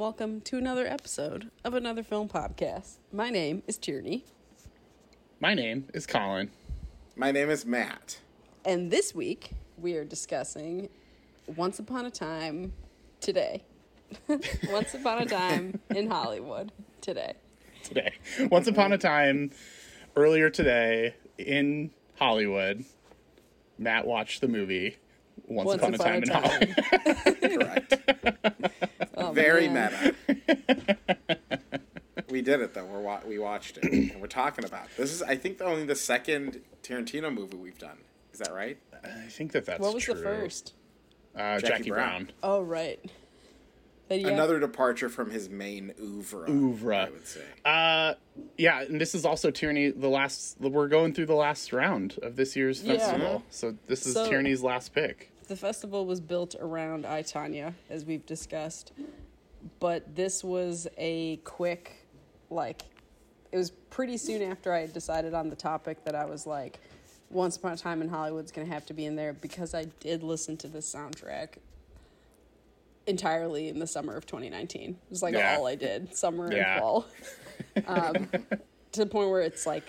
everybody, and welcome to another episode of another film podcast. My name is Tierney, My name is Colin. My name is Matt. and this week we are discussing Once Upon a Time today. Once Upon a Time in Hollywood today. Today, once upon a time, earlier today in Hollywood, Matt watched the movie Once, Once upon, a time in Hollywood. Correct. Oh, Very man. meta. we did it though. We're wa- we watched it and we're talking about it. this. Is I think only the second Tarantino movie we've done. Is that right? I think that that's What was true. the first? Uh, Jackie Jackie, Brown. Brown. Oh, right. But yeah, Another departure from his main oeuvre. Oeuvre. I would say. Uh, yeah, and this is also Tierney. The last we're going through the last round of this year's Yeah. festival, so this is So- Tierney's last pick. The festival was built around I Tonya, as we've discussed, but this was a quick, like, it was pretty soon after I had decided on the topic that I was like, Once Upon a Time in Hollywood's gonna have to be in there because I did listen to the soundtrack entirely in the summer of 2019. It was like Yeah. all I did, summer Yeah. and fall. Um, to the point where it's like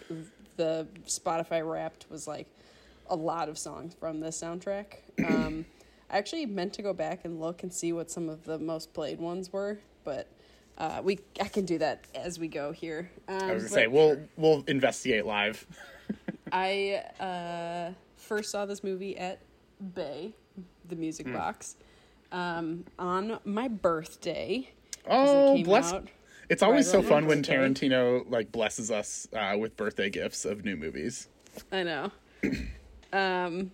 the Spotify Wrapped was like a lot of songs from this soundtrack. Um, I actually meant to go back and look and see what some of the most played ones were, but uh, we I can do that as we go here. Um, I was gonna say we'll we'll investigate live. I uh, first saw this movie at Bay, the music Hmm. box, um, on my birthday. Oh, it bless! out It's always right so fun when. Tarantino like blesses us uh, with birthday gifts of new movies. I know. Um,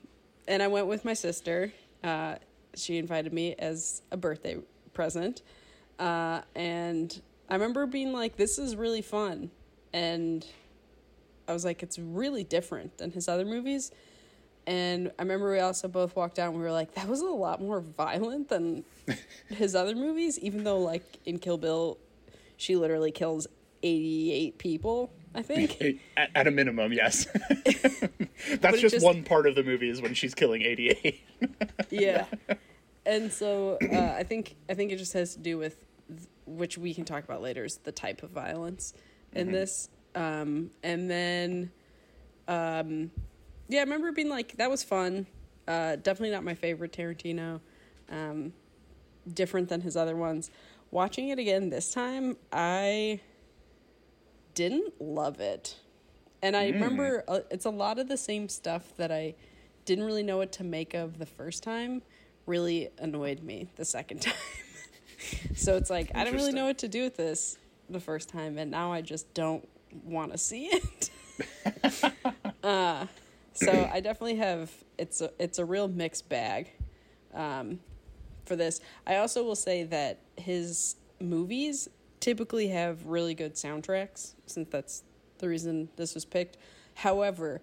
and I went with my sister. Uh, she invited me as a birthday present. Uh, and I remember being like, this is really fun. And I was like, it's really different than his other movies. And I remember we also both walked out and we were like, that was a lot more violent than his other movies, even though, like, in Kill Bill, she literally kills 88 people, I think. At, at a minimum, yes. That's just, just- one part of the movie is when she's killing 88. yeah. And so uh, I think I think it just has to do with th- which we can talk about later is the type of violence in this. Um, and then, um, yeah, I remember being like that was fun. Uh, definitely not my favorite Tarantino. Um, different than his other ones. Watching it again this time, I didn't love it. And I remember uh, it's a lot of the same stuff that I didn't really know what to make of the first time really annoyed me the second time. so it's like I don't really know what to do with this the first time and now I just don't want to see it. uh, so I definitely have it's a it's a real mixed bag um, for this. I also will say that his movies typically have really good soundtracks, since that's the reason this was picked. However,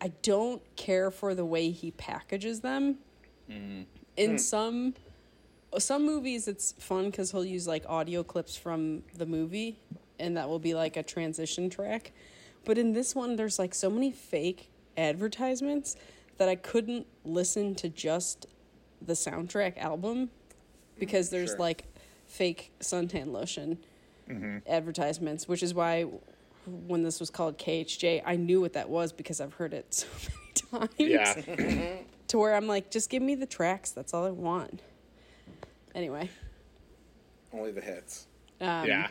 I don't care for the way he packages them. Mm-hmm. In some some movies, it's fun because he'll use like audio clips from the movie, and that will be like a transition track. But in this one, there's like so many fake advertisements that I couldn't listen to just the soundtrack album because there's Sure. like fake suntan lotion advertisements, which is why when this was called KHJ, I knew what that was because I've heard it so many times. yeah. To where I'm like, just give me the tracks. That's all I want. Anyway, Only the hits. um, yeah.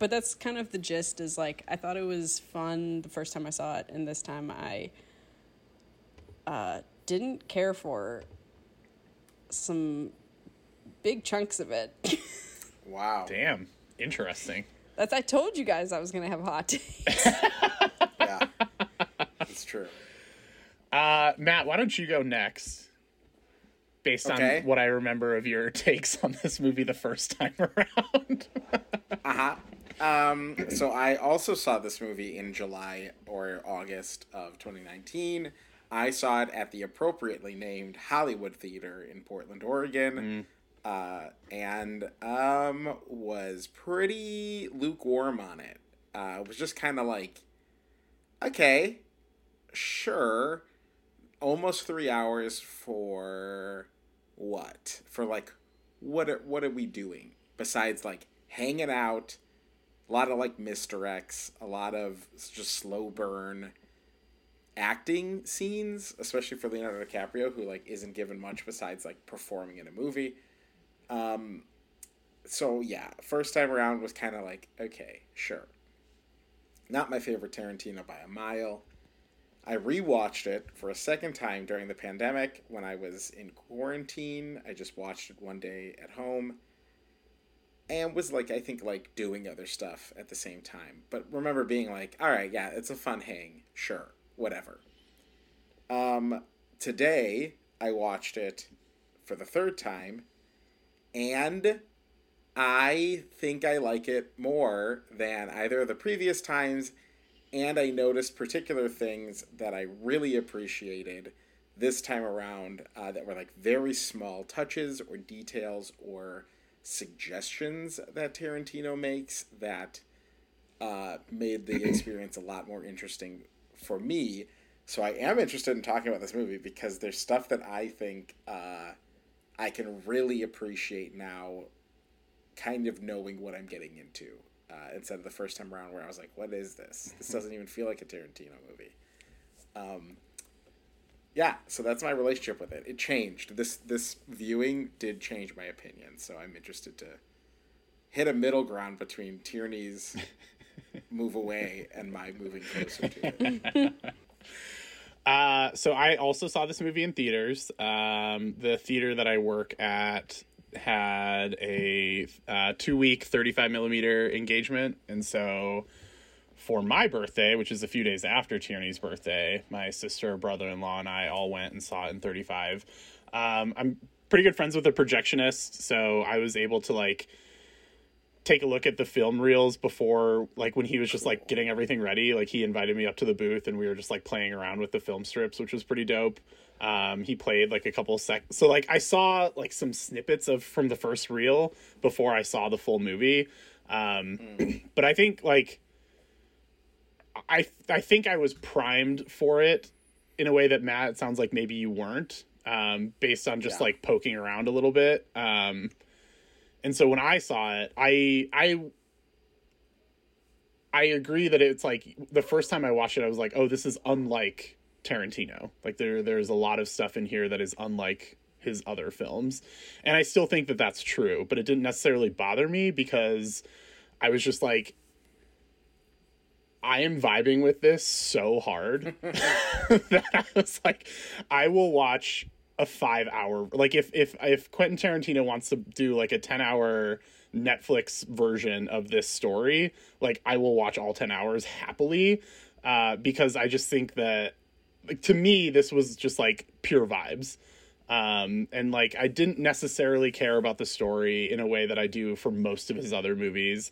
but that's kind of the gist. Is like I thought it was fun the first time I saw it, and this time I uh, didn't care for some big chunks of it. Wow. Damn. Interesting. That's I told you guys I was gonna have hot takes. Yeah. It's true. Uh, Matt, why don't you go next? Based Okay. on what I remember of your takes on this movie the first time around. Uh huh. Um, so I also saw this movie in July or August of 2019. I saw it at the appropriately named Hollywood Theater in Portland, Oregon, uh, and um, was pretty lukewarm on it. Uh, was just kind of like, okay, sure, almost three hours for what? For like, what? Are, what are we doing? besides like hanging out, a lot of like misdirects, a lot of just slow burn acting scenes, especially for Leonardo DiCaprio, who like isn't given much besides like performing in a movie. Um, so yeah, first time around was kind of like okay, sure. Not my favorite Tarantino by a mile. I rewatched it for a second time during the pandemic when I was in quarantine. I just watched it one day at home and was like I think like doing other stuff at the same time. But remember being like, all right, yeah, it's a fun hang, sure, whatever. Um, today I watched it for the third time, and I think I like it more than either of the previous times and I noticed particular things that I really appreciated this time around uh, that were like very small touches or details or suggestions that Tarantino makes that uh, made the experience a lot more interesting for me. So I am interested in talking about this movie because there's stuff that I think uh, I can really appreciate now, kind of knowing what I'm getting into uh, instead of the first time around where I was like, "What is this? This doesn't even feel like a Tarantino movie." Um, yeah, so that's my relationship with it. It changed. This this viewing did change my opinion. So I'm interested to hit a middle ground between Tierney's move away and my moving closer to it. Uh, so I also saw this movie in theaters. Um, the theater that I work at had a uh, two week 35 millimeter engagement. And so for my birthday, which is a few days after Tierney's birthday, my sister, brother in law, and I all went and saw it in 35. Um, I'm pretty good friends with a projectionist, so I was able to like take a look at the film reels before like when he was just like getting everything ready like he invited me up to the booth and we were just like playing around with the film strips which was pretty dope um, he played like a couple sec. So like I saw like some snippets of from the first reel before I saw the full movie. Um, mm. But I think like I I think I was primed for it in a way that Matt it sounds like maybe you weren't. Um, based on just yeah. like poking around a little bit. Um, and so when I saw it, I I I agree that it's like the first time I watched it, I was like, oh, this is unlike Tarantino. Like there there's a lot of stuff in here that is unlike his other films. And I still think that that's true, but it didn't necessarily bother me because I was just like I am vibing with this so hard that I was like I will watch a 5 hour like if if if Quentin Tarantino wants to do like a 10 hour Netflix version of this story, like I will watch all 10 hours happily uh, because I just think that like to me this was just like pure vibes. Um, and like i didn't necessarily care about the story in a way that i do for most of his other movies.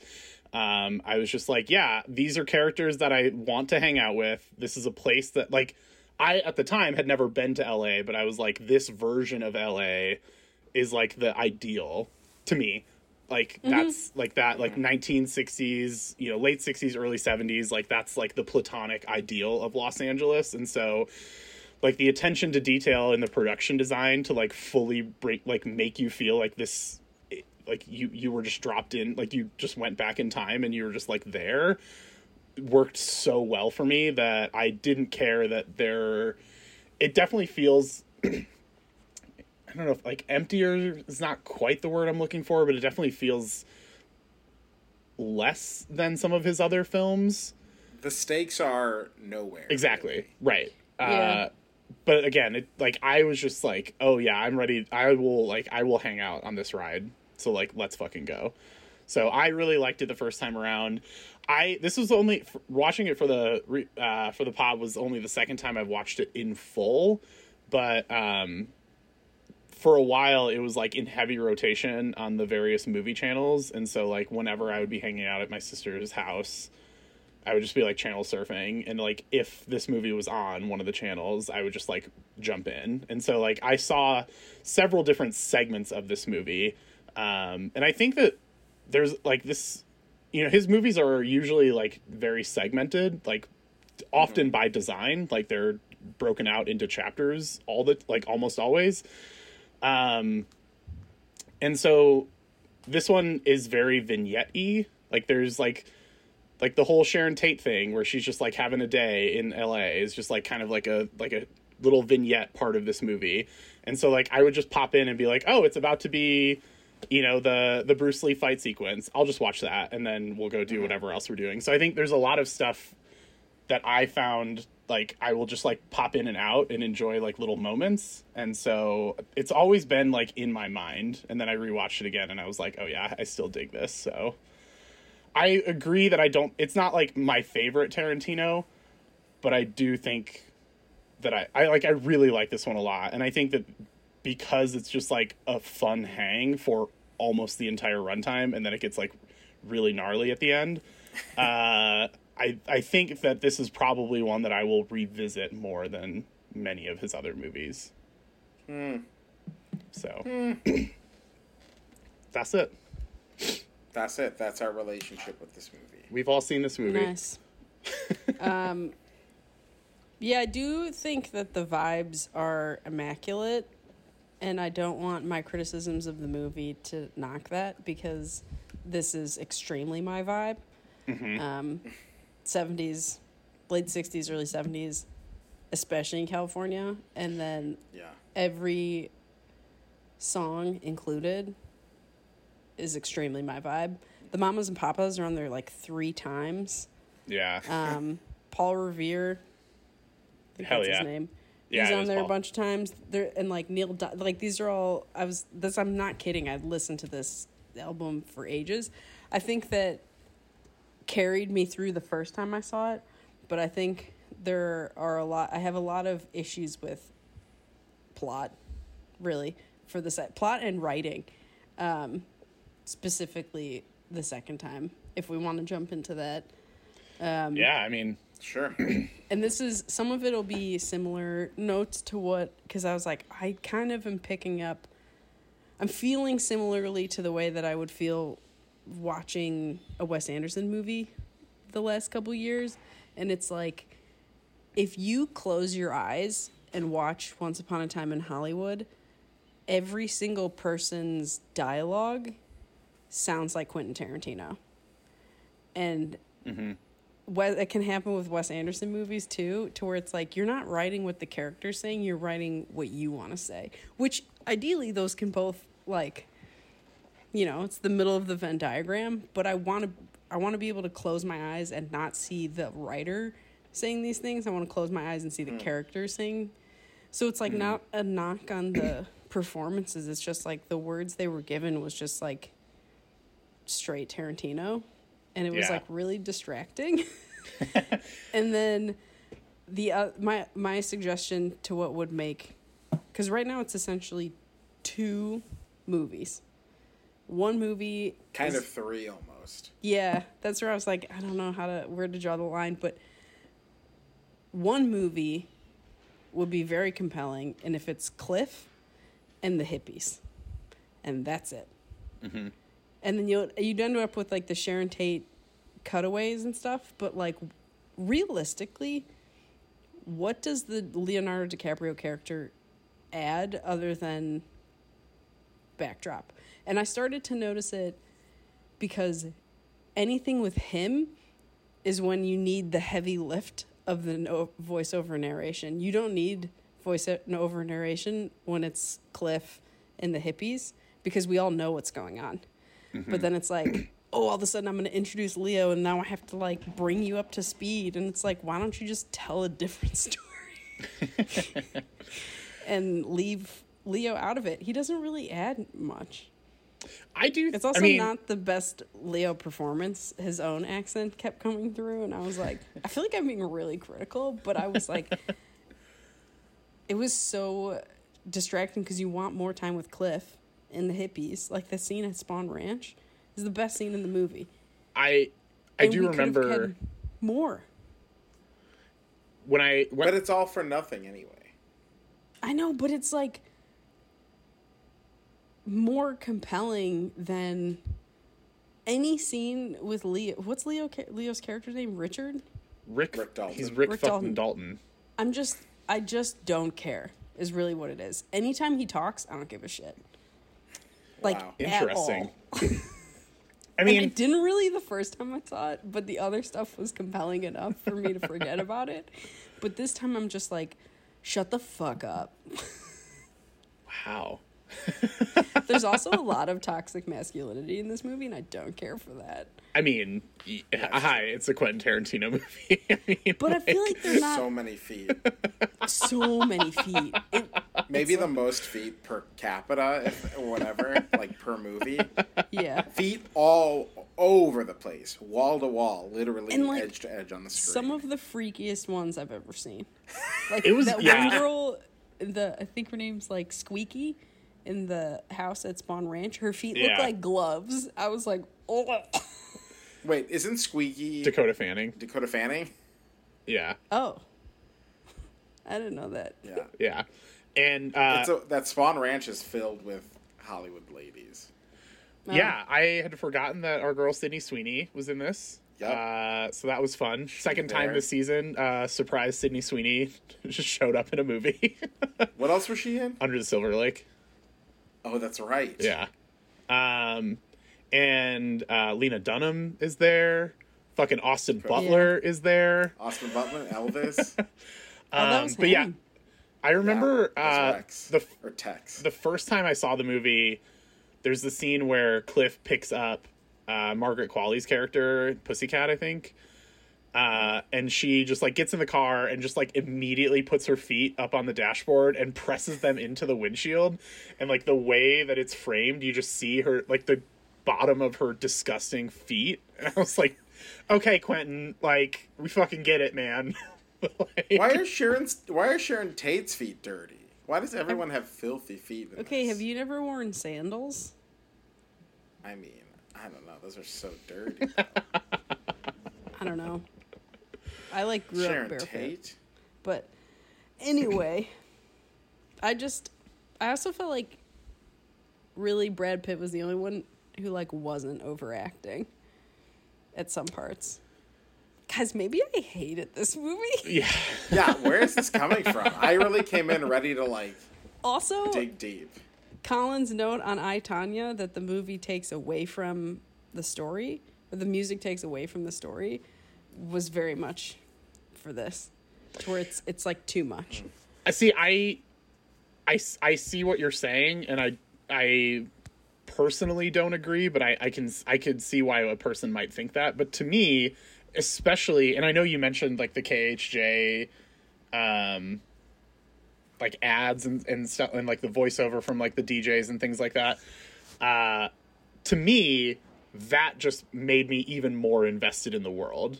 Um, i was just like yeah these are characters that i want to hang out with. This is a place that like i at the time had never been to la but i was like this version of la is like the ideal to me like mm-hmm. that's like that like 1960s you know late 60s early 70s like that's like the platonic ideal of los angeles and so like the attention to detail in the production design to like fully break like make you feel like this like you you were just dropped in like you just went back in time and you were just like there worked so well for me that i didn't care that there it definitely feels I don't know if like emptier is not quite the word I'm looking for, but it definitely feels less than some of his other films. The stakes are nowhere. Exactly. Really. Right. Yeah. Uh, but again, it like I was just like, oh yeah, I'm ready. I will like I will hang out on this ride. So like, let's fucking go. So I really liked it the first time around. I this was only watching it for the uh, for the pod was only the second time I've watched it in full, but um, for a while it was like in heavy rotation on the various movie channels and so like whenever i would be hanging out at my sister's house i would just be like channel surfing and like if this movie was on one of the channels i would just like jump in. And so like i saw several different segments of this movie um and i think that there's like this you know his movies are usually like very segmented like often by design like they're broken out into chapters all the like almost always um, and so this one is very vignette y. Like there's like like the whole Sharon Tate thing where she's just like having a day in LA is just like kind of like a like a little vignette part of this movie. And so like I would just pop in and be like, "Oh, it's about to be you know the the Bruce Lee fight sequence. I'll just watch that and then we'll go do mm-hmm. whatever else we're doing." So I think there's a lot of stuff that I found like I will just like pop in and out and enjoy like little moments. And so it's always been like in my mind. And then I rewatched it again and I was like, oh yeah, I still dig this. So I agree that I don't it's not like my favorite Tarantino, but I do think that I, I like I really like this one a lot. And I think that because it's just like a fun hang for almost the entire runtime and then it gets like really gnarly at the end. Uh I I think that this is probably one that I will revisit more than many of his other movies. So that's it. That's it. That's our relationship with this movie. We've all seen this movie. Nice. um, yeah, I do think that the vibes are immaculate, and I don't want my criticisms of the movie to knock that because this is extremely my vibe. Um, 70s, late 60s, early 70s, especially in California, and then Yeah. every song included is extremely my vibe. The Mamas and Papas are on there like three times. Yeah. Um, Paul Revere, I think Hell that's yeah. his name. Yeah, He's on there Paul. a bunch of times. There and like Neil, like these are all. I was this. I'm not kidding. I've listened to this album for ages. I think that carried me through the first time I saw it, but I think there are a lot. I have a lot of issues with plot, really, for the set plot and writing, um, specifically the second time. If we want to jump into that, um, yeah, I mean, Sure. and this is some of it'll be similar notes to what because I was like I kind of am picking up. I'm feeling similarly to the way that I would feel watching a Wes Anderson movie the last couple years, and it's like if you close your eyes and watch Once Upon a Time in Hollywood, every single person's dialogue sounds like Quentin Tarantino, and mm-hmm. Wes, it can happen with Wes Anderson movies too, to where it's like you're not writing what the character's saying, you're writing what you want to say. Which ideally those can both like you know, it's the middle of the Venn diagram, but I want to I want to be able to close my eyes and not see the writer saying these things. I want to close my eyes and see the hmm. character saying. So it's like hmm. not a knock on the performances. It's just like the words they were given was just like straight Tarantino and it was Yeah. like really distracting. and then the uh, my my suggestion to what would make cuz right now it's essentially two movies. One movie kind is- of three almost. yeah, that's where I was like, I don't know how to where to draw the line, but one movie would be very compelling, and if it's Cliff and the hippies, and that's it, and then you'll you'd end up with like the Sharon Tate cutaways and stuff, but like realistically, what does the Leonardo DiCaprio character add other than backdrop? And I started to notice it because anything with him is when you need the heavy lift of the no- voiceover narration. You don't need voiceover narration when it's Cliff and the hippies because we all know what's going on. But then it's like, oh, all of a sudden I'm going to introduce Leo and now I have to like bring you up to speed. And it's like, why don't you just tell a different story and leave Leo out of it? He doesn't really add much. I do. It's also I mean, not the best Leo performance. His own accent kept coming through, and I was like, I feel like I'm being really critical, but I was like, it was so distracting because you want more time with Cliff and the hippies. Like the scene at Spahn Ranch is the best scene in the movie. I I And do we could have remember had more. when I when, But it's all for nothing anyway. I know, but it's like more compelling than any scene with Leo. What's Leo Leo's character's name? Richard. Rick, Rick Dalton. he's Rick, Rick fucking Dalton. Dalton. I'm just I just don't care is really what it is. Anytime he talks, I don't give a shit. Like Wow. at Interesting. all. I And I didn't really the first time I saw it, but the other stuff was compelling enough for me to forget about it. But this time I'm just like, shut the fuck up. wow. There's also a lot of toxic masculinity in this movie, and I don't care for that. I mean, y- hi, it's a Quentin Tarantino movie. I mean, But I feel like they're not So many feet. so many feet. It, Maybe the most feet per capita, if, or whatever, like per movie. yeah. Feet all over the place, wall to wall, literally And, like, edge to edge on the screen. Some of the freakiest ones I've ever seen. Like It was- that yeah. one girl, the I think her name's like Squeaky, in the house at Spahn Ranch. Her feet look Yeah. like gloves. I was like, oh, Wait, isn't Squeaky Dakota Fanning. Dakota Fanning? Yeah, oh. I didn't know that. Yeah. yeah, and uh, It's a, that Spahn Ranch is filled with Hollywood ladies. yeah, I had forgotten that our girl Sydney Sweeney was in this. Yep. Uh, so that was fun. Second time this season, uh, surprise Sydney Sweeney just showed up in a movie What else was she in? under the Silver Lake. Oh, that's right. Yeah. Um, and uh, Lena Dunham is there. Fucking Austin Butler is there. Austin Butler, Elvis. Oh, Um, was but yeah. I remember Yeah, uh, Rex. the or Tex. the first time I saw the movie, there's the scene where Cliff picks up uh, Margaret Qualley's character, Pussycat, I think. Uh, and she just like gets in the car and just like immediately puts her feet up on the dashboard and presses them into the windshield. And like the way that it's framed, you just see her like the bottom of her disgusting feet. And I was like, okay, Quentin, like we fucking get it, man. Like- why are Sharon's Why are Sharon Tate's feet dirty? Why does everyone have filthy feet? In Okay, this? have you never worn sandals? I mean, I don't know. Those are so dirty. I don't know. I like grew up barefoot. Tate. But anyway, I just I also felt like really Brad Pitt was the only one who like wasn't overacting at some parts. Guys, maybe I hated this movie. yeah. Yeah, where is this coming from? I really came in ready to like Also, dig deep. Colin's note on I Tonya that the movie takes away from the story, or the music takes away from the story, was very much for this, to where it's it's like too much. I see. I, I, I see what you're saying, and I, I personally don't agree, but I, I can, I could see why a person might think that. But to me, especially, and I know you mentioned like the KHJ, um, like ads and and stuff, and like the voiceover from like the DJs and things like that. Uh, to me, that just made me even more invested in the world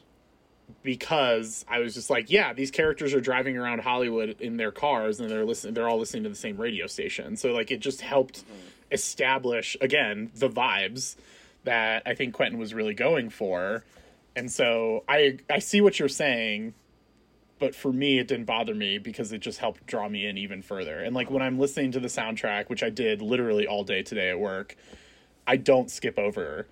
because I was just like, yeah, these characters are driving around Hollywood in their cars and they're listening they're all listening to the same radio station. So like it just helped establish again the vibes that I think Quentin was really going for. And so I I see what you're saying, but for me it didn't bother me because it just helped draw me in even further. And like when I'm listening to the soundtrack, which I did literally all day today at work, I don't skip over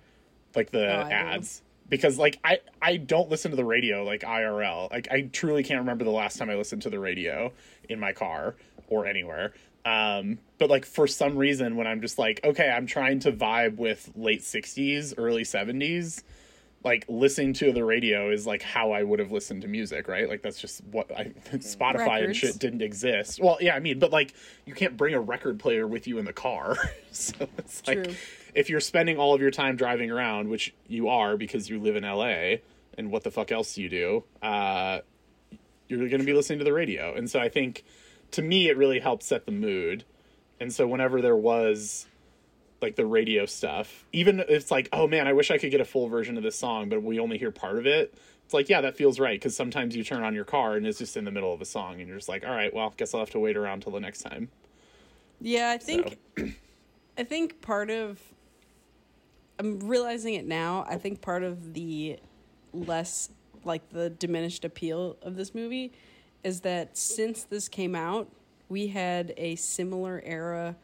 like the Oh, I do. Because like I I don't listen to the radio like IRL. Like I truly can't remember the last time I listened to the radio in my car or anywhere. Um, but like for some reason when I'm just like, okay, I'm trying to vibe with late 60s, early 70s, like listening to the radio is like how I would have listened to music, right? Like that's just what I Spotify and shit didn't exist. Well, yeah, I mean, but like you can't bring a record player with you in the car. so it's like True. If you're spending all of your time driving around, which you are because you live in LA, and what the fuck else do you do? Uh, you're going to be listening to the radio. And so I think to me, it really helped set the mood. And so whenever there was like the radio stuff, even if it's like, oh man, I wish I could get a full version of this song, but we only hear part of it. It's like, yeah, that feels right. Cause sometimes you turn on your car and it's just in the middle of a song and you're just like, all right, well, guess I'll have to wait around till the next time. Yeah, I think I think part of I'm realizing it now. I think part of the less like the diminished appeal of this movie is that since this came out, we had a similar era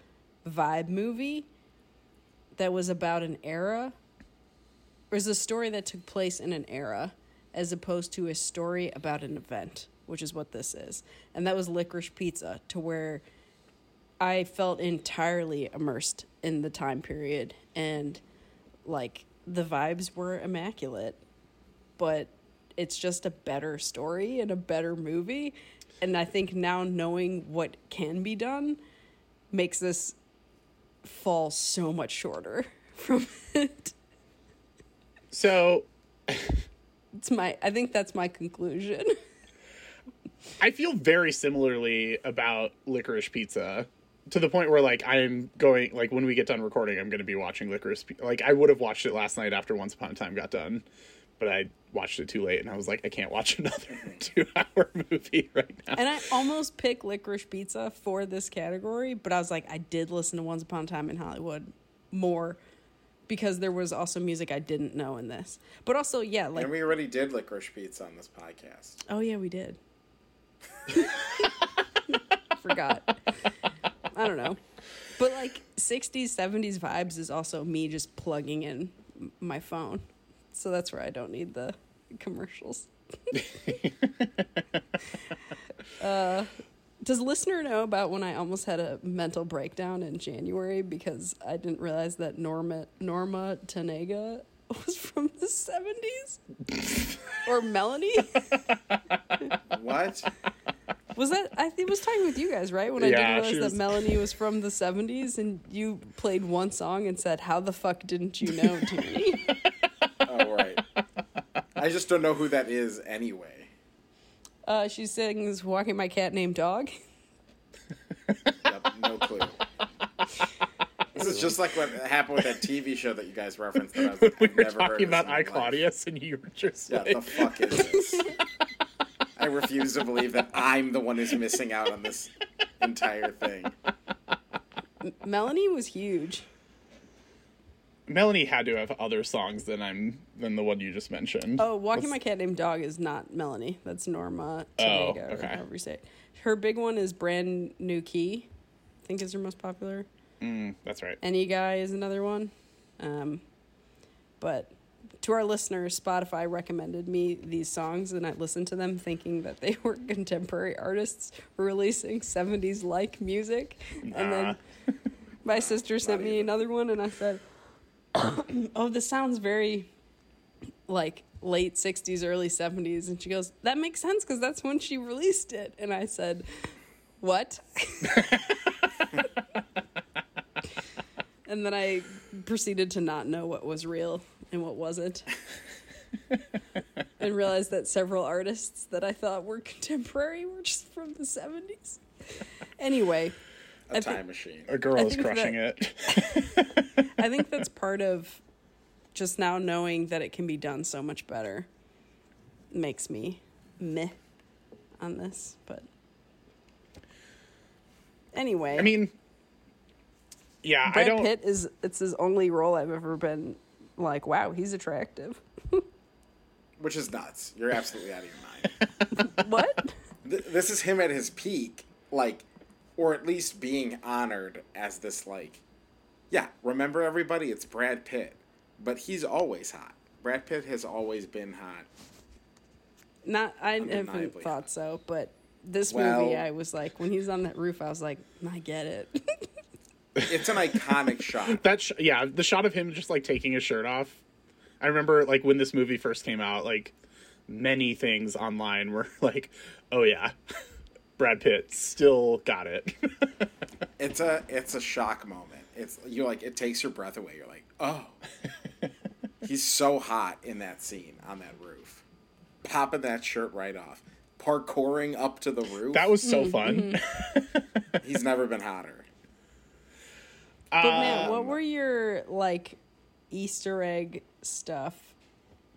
vibe movie that was about an era or is a story that took place in an era as opposed to a story about an event, which is what this is. And that was Licorice Pizza, to where I felt entirely immersed in the time period and like the vibes were immaculate. But it's just a better story and a better movie. And I think now knowing what can be done makes this fall so much shorter from it. So It's my I think that's my conclusion. I feel very similarly about licorice pizza to the point where like I'm going like when we get done recording I'm going to be watching licorice like I would have watched it last night after Once Upon a Time got done but I watched it too late and I was like I can't watch another 2 hour movie right now. And I almost picked licorice pizza for this category, but I was like, I did listen to Once Upon a Time in Hollywood more because there was also music I didn't know in this. But also, yeah, like, And we already did licorice pizza on this podcast. oh yeah, we did. Forgot. I don't know. But like 60s, 70s vibes is also me just plugging in my phone. So that's where I don't need the commercials. uh, does listener know about when I almost had a mental breakdown in January because I didn't realize that Norma Norma Tanega was from the 70s? or Melanie? What? Was that I think was talking with you guys, right? When I Yeah, didn't she realize was- that Melanie was from the 70s and you played one song and said, "How the fuck didn't you know?" to me. oh, right. I just don't know who that is anyway. Uh, she sings "Walking My Cat Named Dog." Yep, no clue. This is just like what happened with that TV show that you guys referenced. That I was like, we I've were never heard talking of this about in my I life. Claudius and you were just Yeah, like the fuck is this? I refuse to believe that I'm the one who's missing out on this entire thing. Melanie was huge. Melanie had to have other songs than I'm than the one you just mentioned. Oh, "Walking What's- My Cat Named Dog" is not Melanie. That's Norma Oh, okay. or however you say it. Her big one is "Brand New Key." I think is her most popular. Mm, that's right. Any Guy is another one. Um, but to our listeners, Spotify recommended me these songs, and I listened to them thinking that they were contemporary artists releasing 70s like music. And then my sister sent me another one, and I said, Oh, this sounds very like late 60s, early 70s. And she goes, That makes sense because that's when she released it. And I said, What? and then I proceeded to not know what was real and what wasn't. and realized that several artists that I thought were contemporary were just from the 70s. Anyway, A I time think- machine. A girl I is crushing that- it. I think that's part of just now knowing that it can be done so much better makes me meh on this. But anyway, I mean, yeah, I don't. Pitt is it's his only role I've ever been like, wow, he's attractive. Which is nuts. You're absolutely out of your mind. what? Th- this is him at his peak, like, or at least being honored as this, like, yeah, remember everybody? It's Brad Pitt. But he's always hot. Brad Pitt has always been hot. Not I haven't thought so, but this Well- movie I was like when he was on that roof, I was like, I get it. It's an iconic shot. That sh- yeah, the shot of him just like taking his shirt off. I remember like when this movie first came out, like many things online were like, "Oh yeah, Brad Pitt still got it." It's a it's a shock moment. It's you're like it takes your breath away. You're like, oh, he's so hot in that scene on that roof, popping that shirt right off, parkouring up to the roof. that was Mm-hmm. so fun. he's never been hotter. But man, Um, what were your like Easter egg stuff?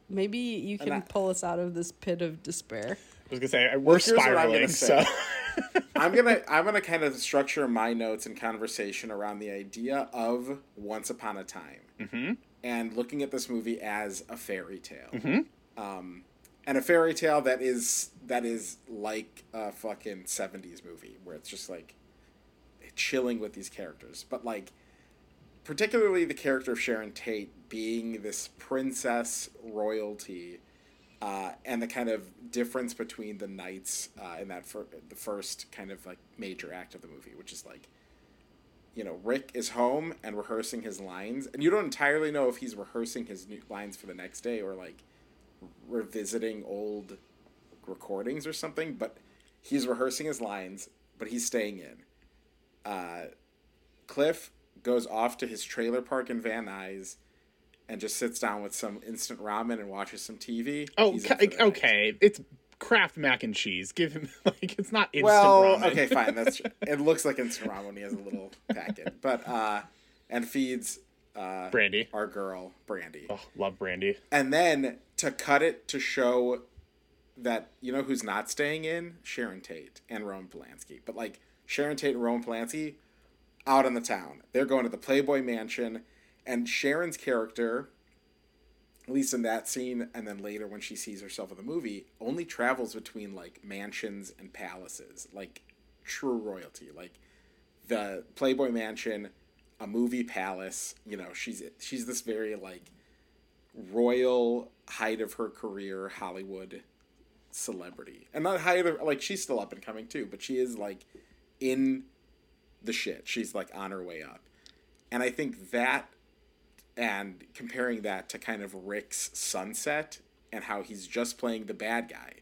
Maybe you can I- pull us out of this pit of despair. I was gonna say we're here's what I'm spiraling. gonna So. I'm gonna I'm gonna kind of structure my notes and conversation around the idea of Once Upon a Time, and looking at this movie as a fairy tale, um, and a fairy tale that is that is like a fucking '70s movie where it's just like chilling with these characters, but like particularly the character of Sharon Tate being this princess royalty uh, and the kind of difference between the knights uh, in that fir- the first kind of like major act of the movie, which is like you know, Rick is home and rehearsing his lines, and you don't entirely know if he's rehearsing his new lines for the next day or like revisiting old recordings or something. But he's rehearsing his lines, but he's staying in. Uh, Cliff goes off to his trailer park in Van Nuys and just sits down with some instant ramen and watches some TV. Oh, He's ca- for night. okay. It's Kraft mac and cheese. Give him like it's not instant Well, ramen. okay, fine. That's it. Looks like instant ramen when he has a little packet, but uh, and feeds uh Brandy. our girl Brandy, Oh, love Brandy. and then to cut it to show that you know who's not staying in Sharon Tate and Roman Polanski, but like Sharon Tate and Roman Polanski out in the town. They're going to the Playboy Mansion, and Sharon's character, at least in that scene, and then later when she sees herself in the movie, only travels between like mansions and palaces, like true royalty, like the Playboy Mansion, a movie palace. You know, she's she's this very like royal height of her career Hollywood celebrity, and not height of like she's still up and coming too, but she is like in the shit. She's like on her way up. And I think that and comparing that to kind of Rick's Sunset and how he's just playing the bad guy.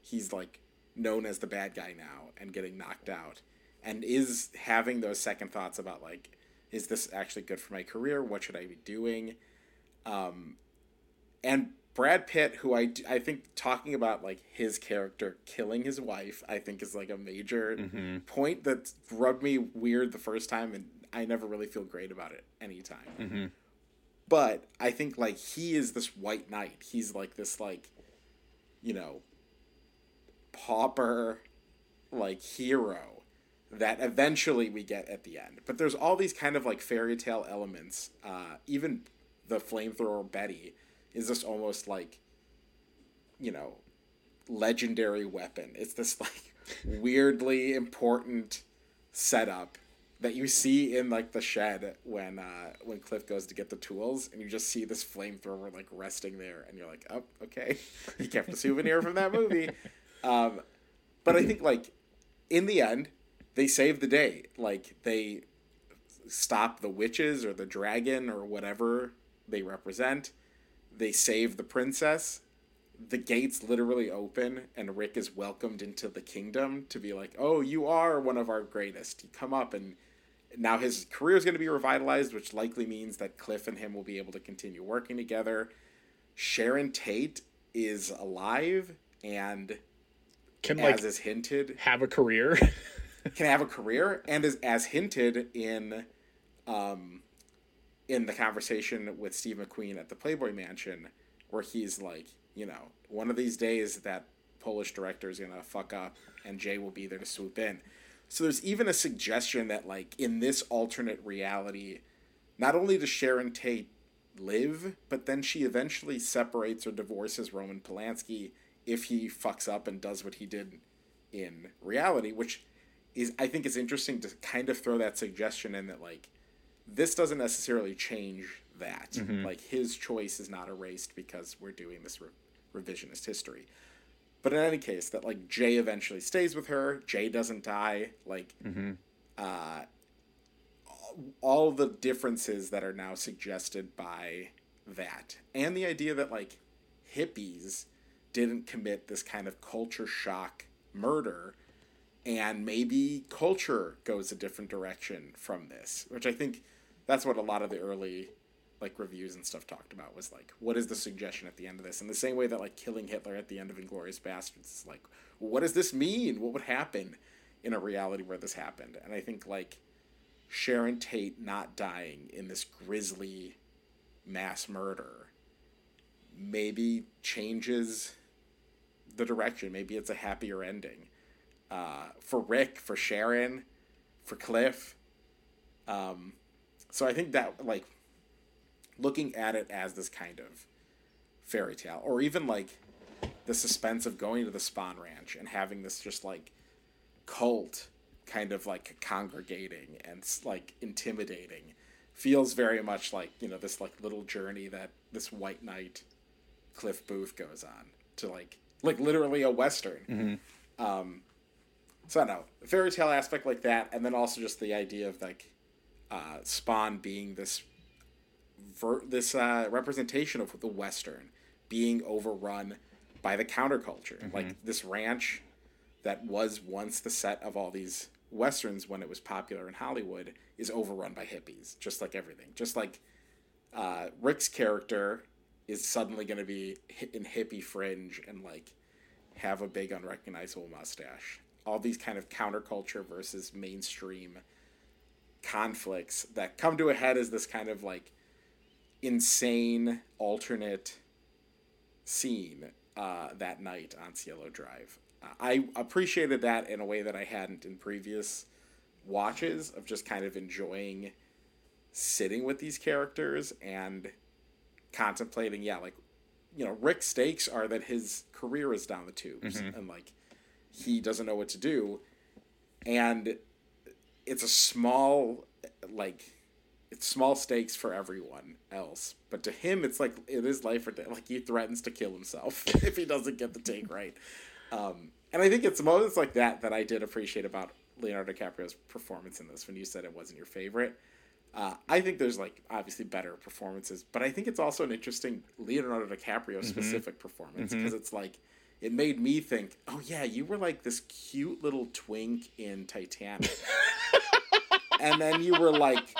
He's like known as the bad guy now and getting knocked out and is having those second thoughts about like is this actually good for my career? What should I be doing? Um and Brad Pitt, who I, I think talking about like his character killing his wife, I think is like a major point that rubbed me weird the first time, and I never really feel great about it anytime. But I think like he is this white knight. He's like this like, you know, pauper, like hero that eventually we get at the end. But there's all these kind of like fairy tale elements. Uh, even the flamethrower Betty is this almost like, you know, legendary weapon. It's this like weirdly important setup that you see in like the shed when uh when Cliff goes to get the tools and you just see this flamethrower like resting there and you're like, "Oh, okay. He kept a souvenir from that movie." Um but I think like in the end they save the day. Like they stop the witches or the dragon or whatever they represent. They save the princess. The gates literally open, and Rick is welcomed into the kingdom to be like, "Oh, you are one of our greatest. You come up, and now his career is going to be revitalized, which likely means that Cliff and him will be able to continue working together." Sharon Tate is alive and, Can as like is hinted, have a career. can have a career and is as hinted in um in the conversation with Steve McQueen at the Playboy Mansion where he's like, you know, one of these days that Polish director is gonna fuck up and Jay will be there to swoop in. So there's even a suggestion that like in this alternate reality, not only does Sharon Tate live, but then she eventually separates or divorces Roman Polanski if he fucks up and does what he did in reality, which is I think is interesting to kind of throw that suggestion in that like this doesn't necessarily change that. Like his choice is not erased because we're doing this re- revisionist history. But in any case, that like Jay eventually stays with her. Jay doesn't die. Like, uh, all the differences that are now suggested by that, and the idea that like hippies didn't commit this kind of culture shock murder and maybe culture goes a different direction from this which i think that's what a lot of the early like reviews and stuff talked about was like what is the suggestion at the end of this? In the same way that like killing hitler at the end of Inglourious Basterds is like what does this mean? What would happen in a reality where this happened? And i think like sharon tate not dying in this grisly mass murder maybe changes the direction. Maybe it's a happier ending. Uh, for Rick, for Sharon, for Cliff. Um, so I think that like looking at it as this kind of fairy tale, or even like the suspense of going to the Spahn Ranch and having this just like cult kind of like congregating and like intimidating feels very much like you know this like little journey that this white knight cliff booth goes on to like like literally a western. Um so I don't know fairy tale aspect like that, and then also just the idea of like uh, Spahn being this ver- this uh, representation of the Western being overrun by the counterculture, like this ranch that was once the set of all these westerns when it was popular in Hollywood is overrun by hippies, just like everything. Just like uh, Rick's character is suddenly going to be in hippie fringe and like have a big unrecognizable mustache. All these kind of counterculture versus mainstream conflicts that come to a head as this kind of like insane alternate scene uh, that night on Cielo Drive. Uh, I appreciated that in a way that I hadn't in previous watches of just kind of enjoying sitting with these characters and contemplating, yeah, like, you know, Rick's stakes are that his career is down the tubes and like he doesn't know what to do. And it's a small, like, it's small stakes for everyone else, but to him, it's like it is life or death. Like he threatens to kill himself if he doesn't get the take right. Um, and I think it's moments like that that I did appreciate about Leonardo DiCaprio's performance in this. When you said it wasn't your favorite, uh, I think there's like obviously better performances, but I think it's also an interesting Leonardo DiCaprio specific performance because it's like it made me think, oh yeah, you were like this cute little twink in Titanic, and then you were like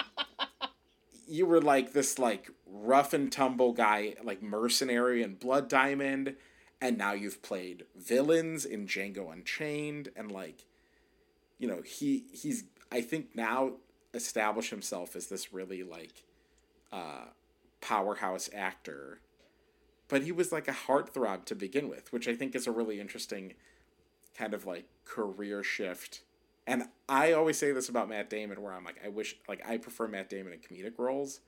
you were like this like rough and tumble guy, like mercenary and Blood Diamond, and now you've played villains in Django Unchained, and like, you know, he he's I think now established himself as this really like uh powerhouse actor. But he was like a heartthrob to begin with, which I think is a really interesting kind of like career shift. And I always say this about Matt Damon, where I'm like, I wish, like, I prefer Matt Damon in comedic roles.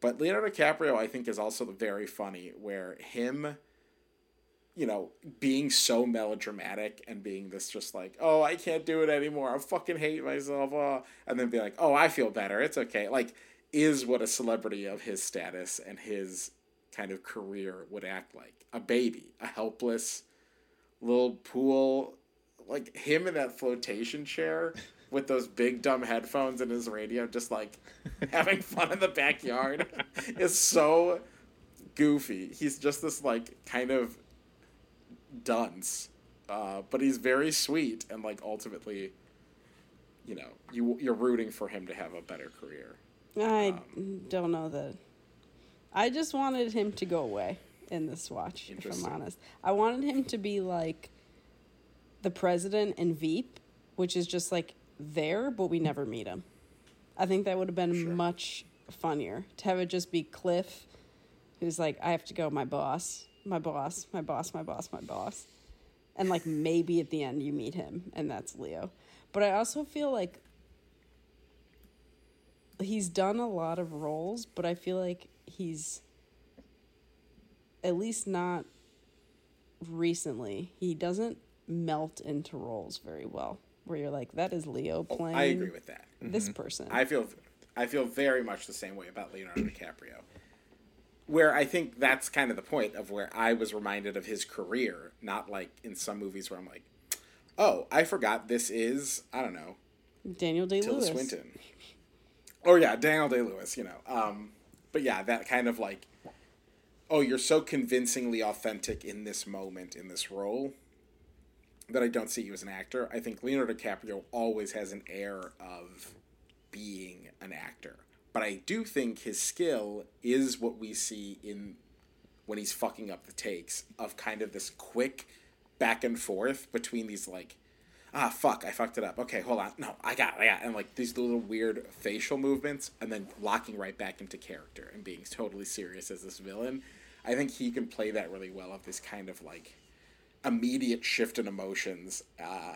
But Leonardo DiCaprio, I think, is also very funny, where him, you know, being so melodramatic and being this just like, oh, I can't do it anymore. I fucking hate myself. Uh, and then be like, oh, I feel better. It's okay. Like, is what a celebrity of his status and his kind of career would act like. A baby, a helpless little pool like him in that flotation chair with those big dumb headphones and his radio just like having fun in the backyard is so goofy he's just this like kind of dunce uh, but he's very sweet and like ultimately you know you you're rooting for him to have a better career I don't know that. I just wanted him to go away in this watch, if I'm honest. I wanted him to be like the president in Veep, which is just like there, but we never meet him. I think that would have been Sure. much funnier to have it just be Cliff, who's like, I have to go, my boss, my boss, my boss, my boss, my boss. And like maybe at the end you meet him, and that's Leo. But I also feel like he's done a lot of roles, but I feel like he's at least not recently. He doesn't melt into roles very well. Where you're like, that is Leo playing Oh, i agree with that this person. I feel I feel very much the same way about Leonardo DiCaprio. Where I think that's kind of the point of where I was reminded of his career, not like in some movies where I'm like, oh, I forgot this is I don't know Daniel Day Tilda Lewis. Swinton. Oh yeah, Daniel Day Lewis, you know. Um, but yeah, that kind of like, oh, you're so convincingly authentic in this moment in this role that I don't see you as an actor. I think Leonardo DiCaprio always has an air of being an actor, but I do think his skill is what we see in when he's fucking up the takes of kind of this quick back and forth between these like ah fuck i fucked it up. Okay hold on. No i got it i got it. and like these little weird facial movements and then locking right back into character and being totally serious as this villain. I think he can play that really well of this kind of like immediate shift in emotions uh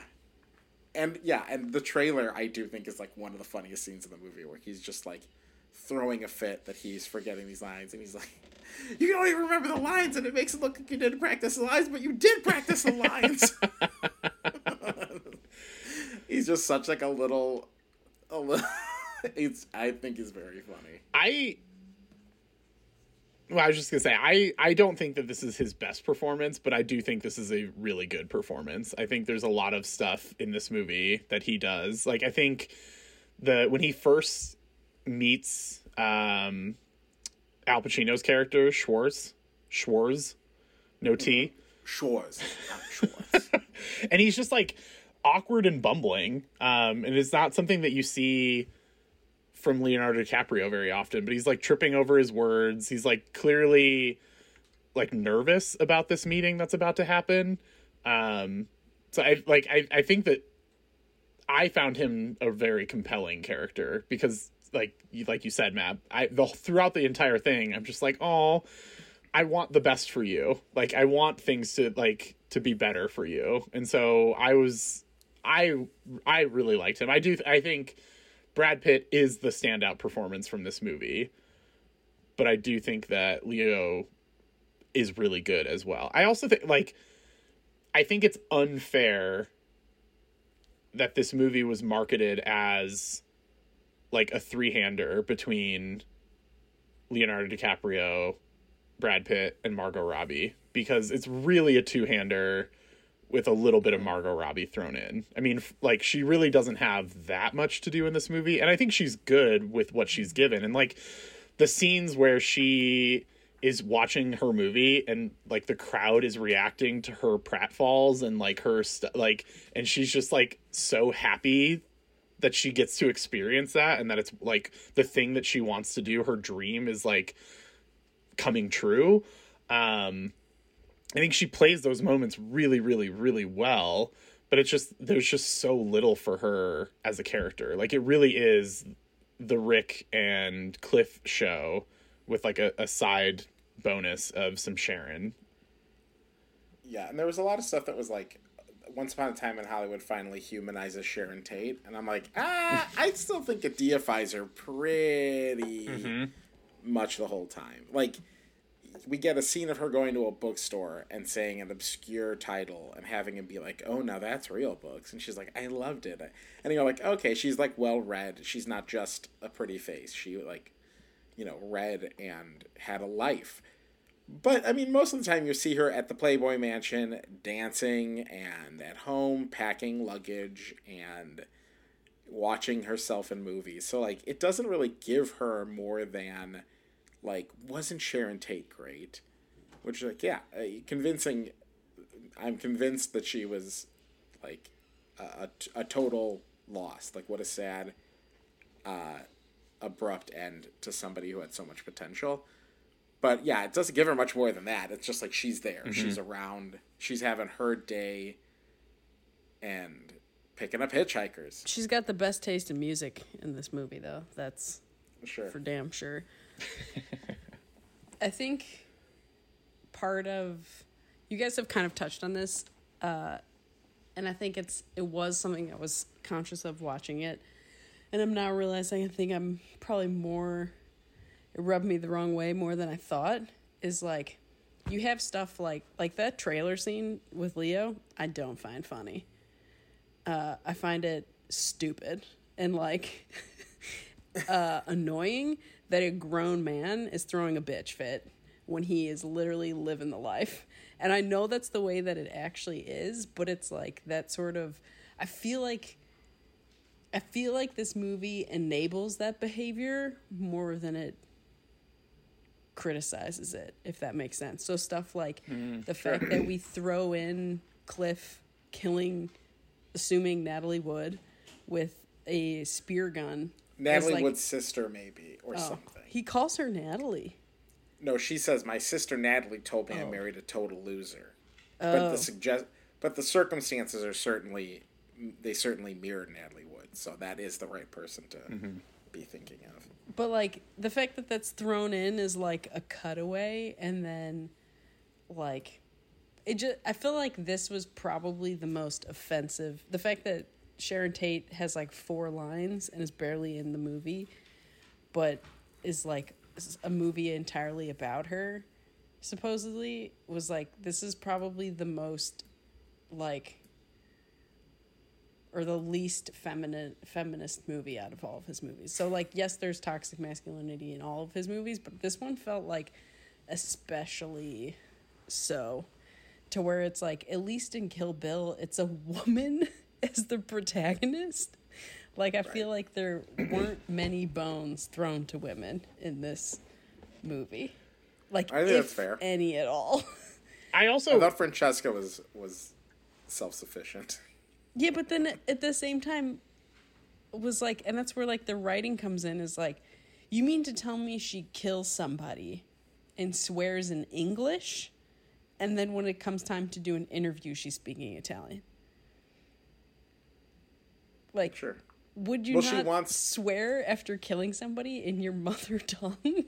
and yeah and the trailer i do think is like one of the funniest scenes in the movie where he's just like throwing a fit that he's forgetting these lines and he's like you don't even remember the lines and it makes it look like you didn't practice the lines but you did practice the lines he's just such like a little a little it's i think he's very funny I well, I was just gonna say I I don't think that this is his best performance, but I do think this is a really good performance. I think there's a lot of stuff in this movie that he does. Like I think the when he first meets um, Al Pacino's character Schwartz, Schwartz, no T, Schwartz, not Schwartz. and he's just like awkward and bumbling. Um, and it's not something that you see from Leonardo DiCaprio very often, but he's like tripping over his words. He's like clearly like nervous about this meeting that's about to happen. Um, so I like I, I think that I found him a very compelling character because like you like you said, Matt, I the throughout the entire thing, I'm just like, oh, I want the best for you. Like I want things to like to be better for you. And so I was I I really liked him. I do I think Brad Pitt is the standout performance from this movie. But I do think that Leo is really good as well. I also think like I think it's unfair that this movie was marketed as like a three-hander between Leonardo DiCaprio, Brad Pitt, and Margot Robbie because it's really a two-hander with a little bit of Margot Robbie thrown in. I mean, like she really doesn't have that much to do in this movie, and I think she's good with what she's given. And like the scenes where she is watching her movie and like the crowd is reacting to her pratfalls and like her st- like and she's just like so happy that she gets to experience that and that it's like the thing that she wants to do her dream is like coming true um i think she plays those moments really really really well but it's just there's just so little for her as a character. Like it really is the rick and cliff show with like a, a side bonus of some sharon. Yeah, and there was a lot of stuff that was like once upon a time in Hollywood finally humanizes Sharon Tate, and I'm like, ah, I still think it deifies her pretty much the whole time. Like, we get a scene of her going to a bookstore and saying an obscure title and having him be like, "Oh, now that's real books," and she's like, "I loved it," and you're like, "Okay, she's like well read. She's not just a pretty face. She like, you know, read and had a life." But I mean, most of the time you see her at the Playboy Mansion dancing and at home packing luggage and watching herself in movies. So like, it doesn't really give her more than like, wasn't Sharon Tate great? Which like, yeah, uh, convincing. I'm convinced that she was like a, a, a total loss. Like, what a sad, uh, abrupt end to somebody who had so much potential. But yeah, it doesn't give her much more than that. It's just like she's there, she's around, she's having her day, and picking up hitchhikers. She's got the best taste in music in this movie, though. That's Sure. for damn sure. I think part of you guys have kind of touched on this, uh, and I think it's it was something I was conscious of watching it, and I'm now realizing I think I'm probably more. It rubbed me the wrong way more than I thought. Is like, you have stuff like like that trailer scene with Leo. I don't find funny. Uh, I find it stupid and like uh, annoying that a grown man is throwing a bitch fit when he is literally living the life. And I know that's the way that it actually is, but it's like that sort of I feel like I feel like this movie enables that behavior more than it criticizes it, if that makes sense. So stuff like mm-hmm. the fact that we throw in Cliff killing assuming Natalie Wood with a spear gun. As, Natalie like- Wood's sister, maybe, or Oh, something. He calls her Natalie. No, she says my sister Natalie told me I Oh. married a total loser. Oh. But Oh. the suggest, but the circumstances are certainly they certainly mirrored Natalie Wood, so that is the right person to mm-hmm. be thinking of. But like the fact that that's thrown in is like a cutaway, and then like it just I feel like this was probably the most offensive. The fact that Sharon Tate has like four lines and is barely in the movie, but is like a movie entirely about her. Supposedly was like this is probably the most like or the least feminine feminist movie out of all of his movies. So like yes, there's toxic masculinity in all of his movies, but this one felt like especially so to where it's like at least in Kill Bill, it's a woman as the protagonist. Like I feel like there weren't many bones thrown to women in this movie. Like I think if that's fair. any at all. I also I thought Francesca was was self sufficient. Yeah, but then at the same time was like and that's where like the writing comes in is like you mean to tell me she kills somebody and swears in English and then when it comes time to do an interview she's speaking Italian. Like Sure. would you Well, she wants- swear after killing somebody in your mother tongue?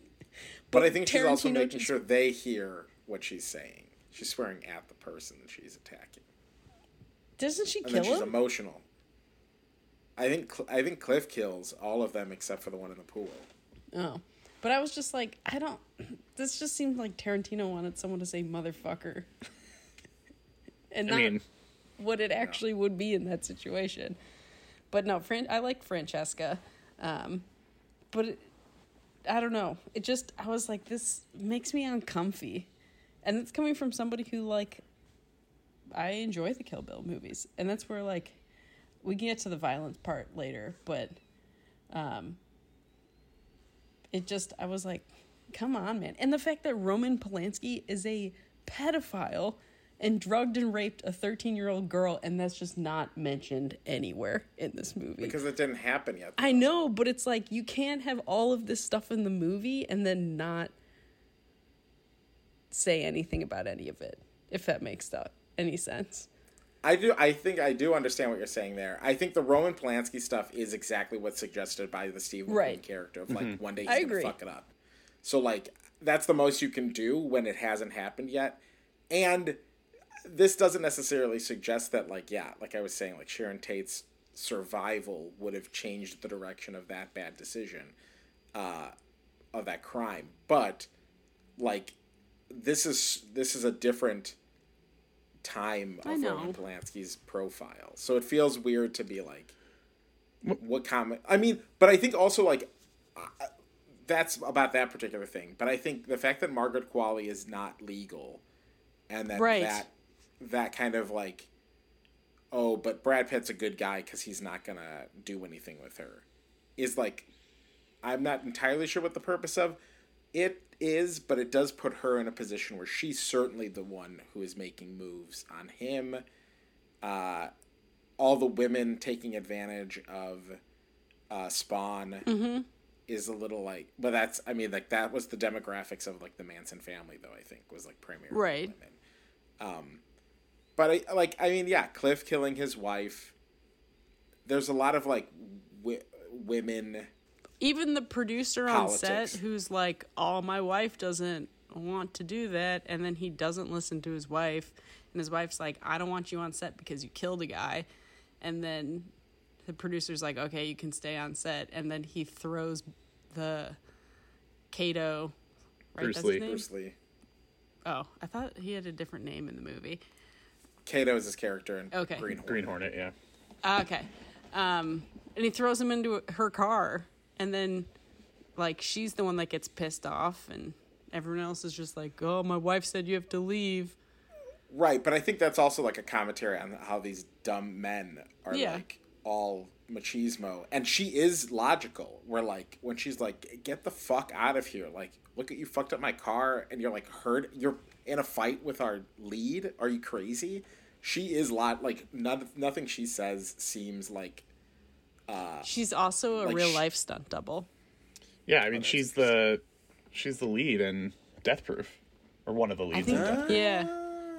But, I think she's also making just- sure they hear what she's saying. She's swearing at the person that she's attacking, Doesn't she and kill then she's him? emotional. I think I think Cliff kills all of them except for the one in the pool. Oh. But I was just like, I don't. This just seemed like Tarantino wanted someone to say motherfucker. and I not mean, what it actually would be in that situation. But no, Fran- I like Francesca. Um, but it, I don't know. It just, I was like, this makes me uncomfy. And it's coming from somebody who, like, I enjoy the Kill Bill movies. And that's where, like, we can get to the violence part later. But um, it just, I was like, come on, man. And the fact that Roman Polanski is a pedophile and drugged and raped a 13 year old girl, and that's just not mentioned anywhere in this movie. Because it didn't happen yet. I know, but it's like you can't have all of this stuff in the movie and then not say anything about any of it, if that makes that any sense. I do. I think I do understand what you're saying there. I think the Roman Polanski stuff is exactly what's suggested by the Steve McQueen Right. character of like mm-hmm. one day he's I gonna agree. fuck it up. So like that's the most you can do when it hasn't happened yet, and this doesn't necessarily suggest that like yeah, like I was saying, like Sharon Tate's survival would have changed the direction of that bad decision, uh, of that crime. But like this is this is a different time I of know. Roman Polanski's profile. So it feels weird to be like, what comment? I mean, but I think also like, uh, that's about that particular thing. But I think the fact that Margaret Qualley is not legal, and that Right. that that kind of like, oh, but Brad Pitt's a good guy because he's not gonna do anything with her, is like, I'm not entirely sure what the purpose of it is, but it does put her in a position where she's certainly the one who is making moves on him. Uh, all the women taking advantage of uh, Spahn is a little like, but that's I mean like that was the demographics of like the Manson family though I think was like primarily Right. women. Um, but I like I mean yeah, Cliff killing his wife. There's a lot of like wi- women. Even the producer on set who's like, "Oh, my wife doesn't want to do that," and then he doesn't listen to his wife, and his wife's like, "I don't want you on set because you killed a guy," and then the producer's like, "Okay, you can stay on set," and then he throws the Kato. Right, Bruce that's Lee. his name? Bruce Lee. Oh, I thought he had a different name in the movie. Kato is his character in Okay. Green Hornet. Green Hornet, yeah. Ah, Okay. Um, and he throws him into her car, and then, like, she's the one that gets pissed off, and everyone else is just like, "Oh, my wife said you have to leave." Right, but I think that's also like a commentary on how these dumb men are Yeah. like all machismo. And she is logical, where like when she's like, get the fuck out of here. Like, look at you fucked up my car and you're like hurt you're in a fight with our lead. Are you crazy? She is lot like none, nothing she says seems like uh, She's also a Like real sh- life stunt double. Yeah, I mean oh, she's the she's the lead in Death Proof. Or one of the leads think, in Death Proof. yeah,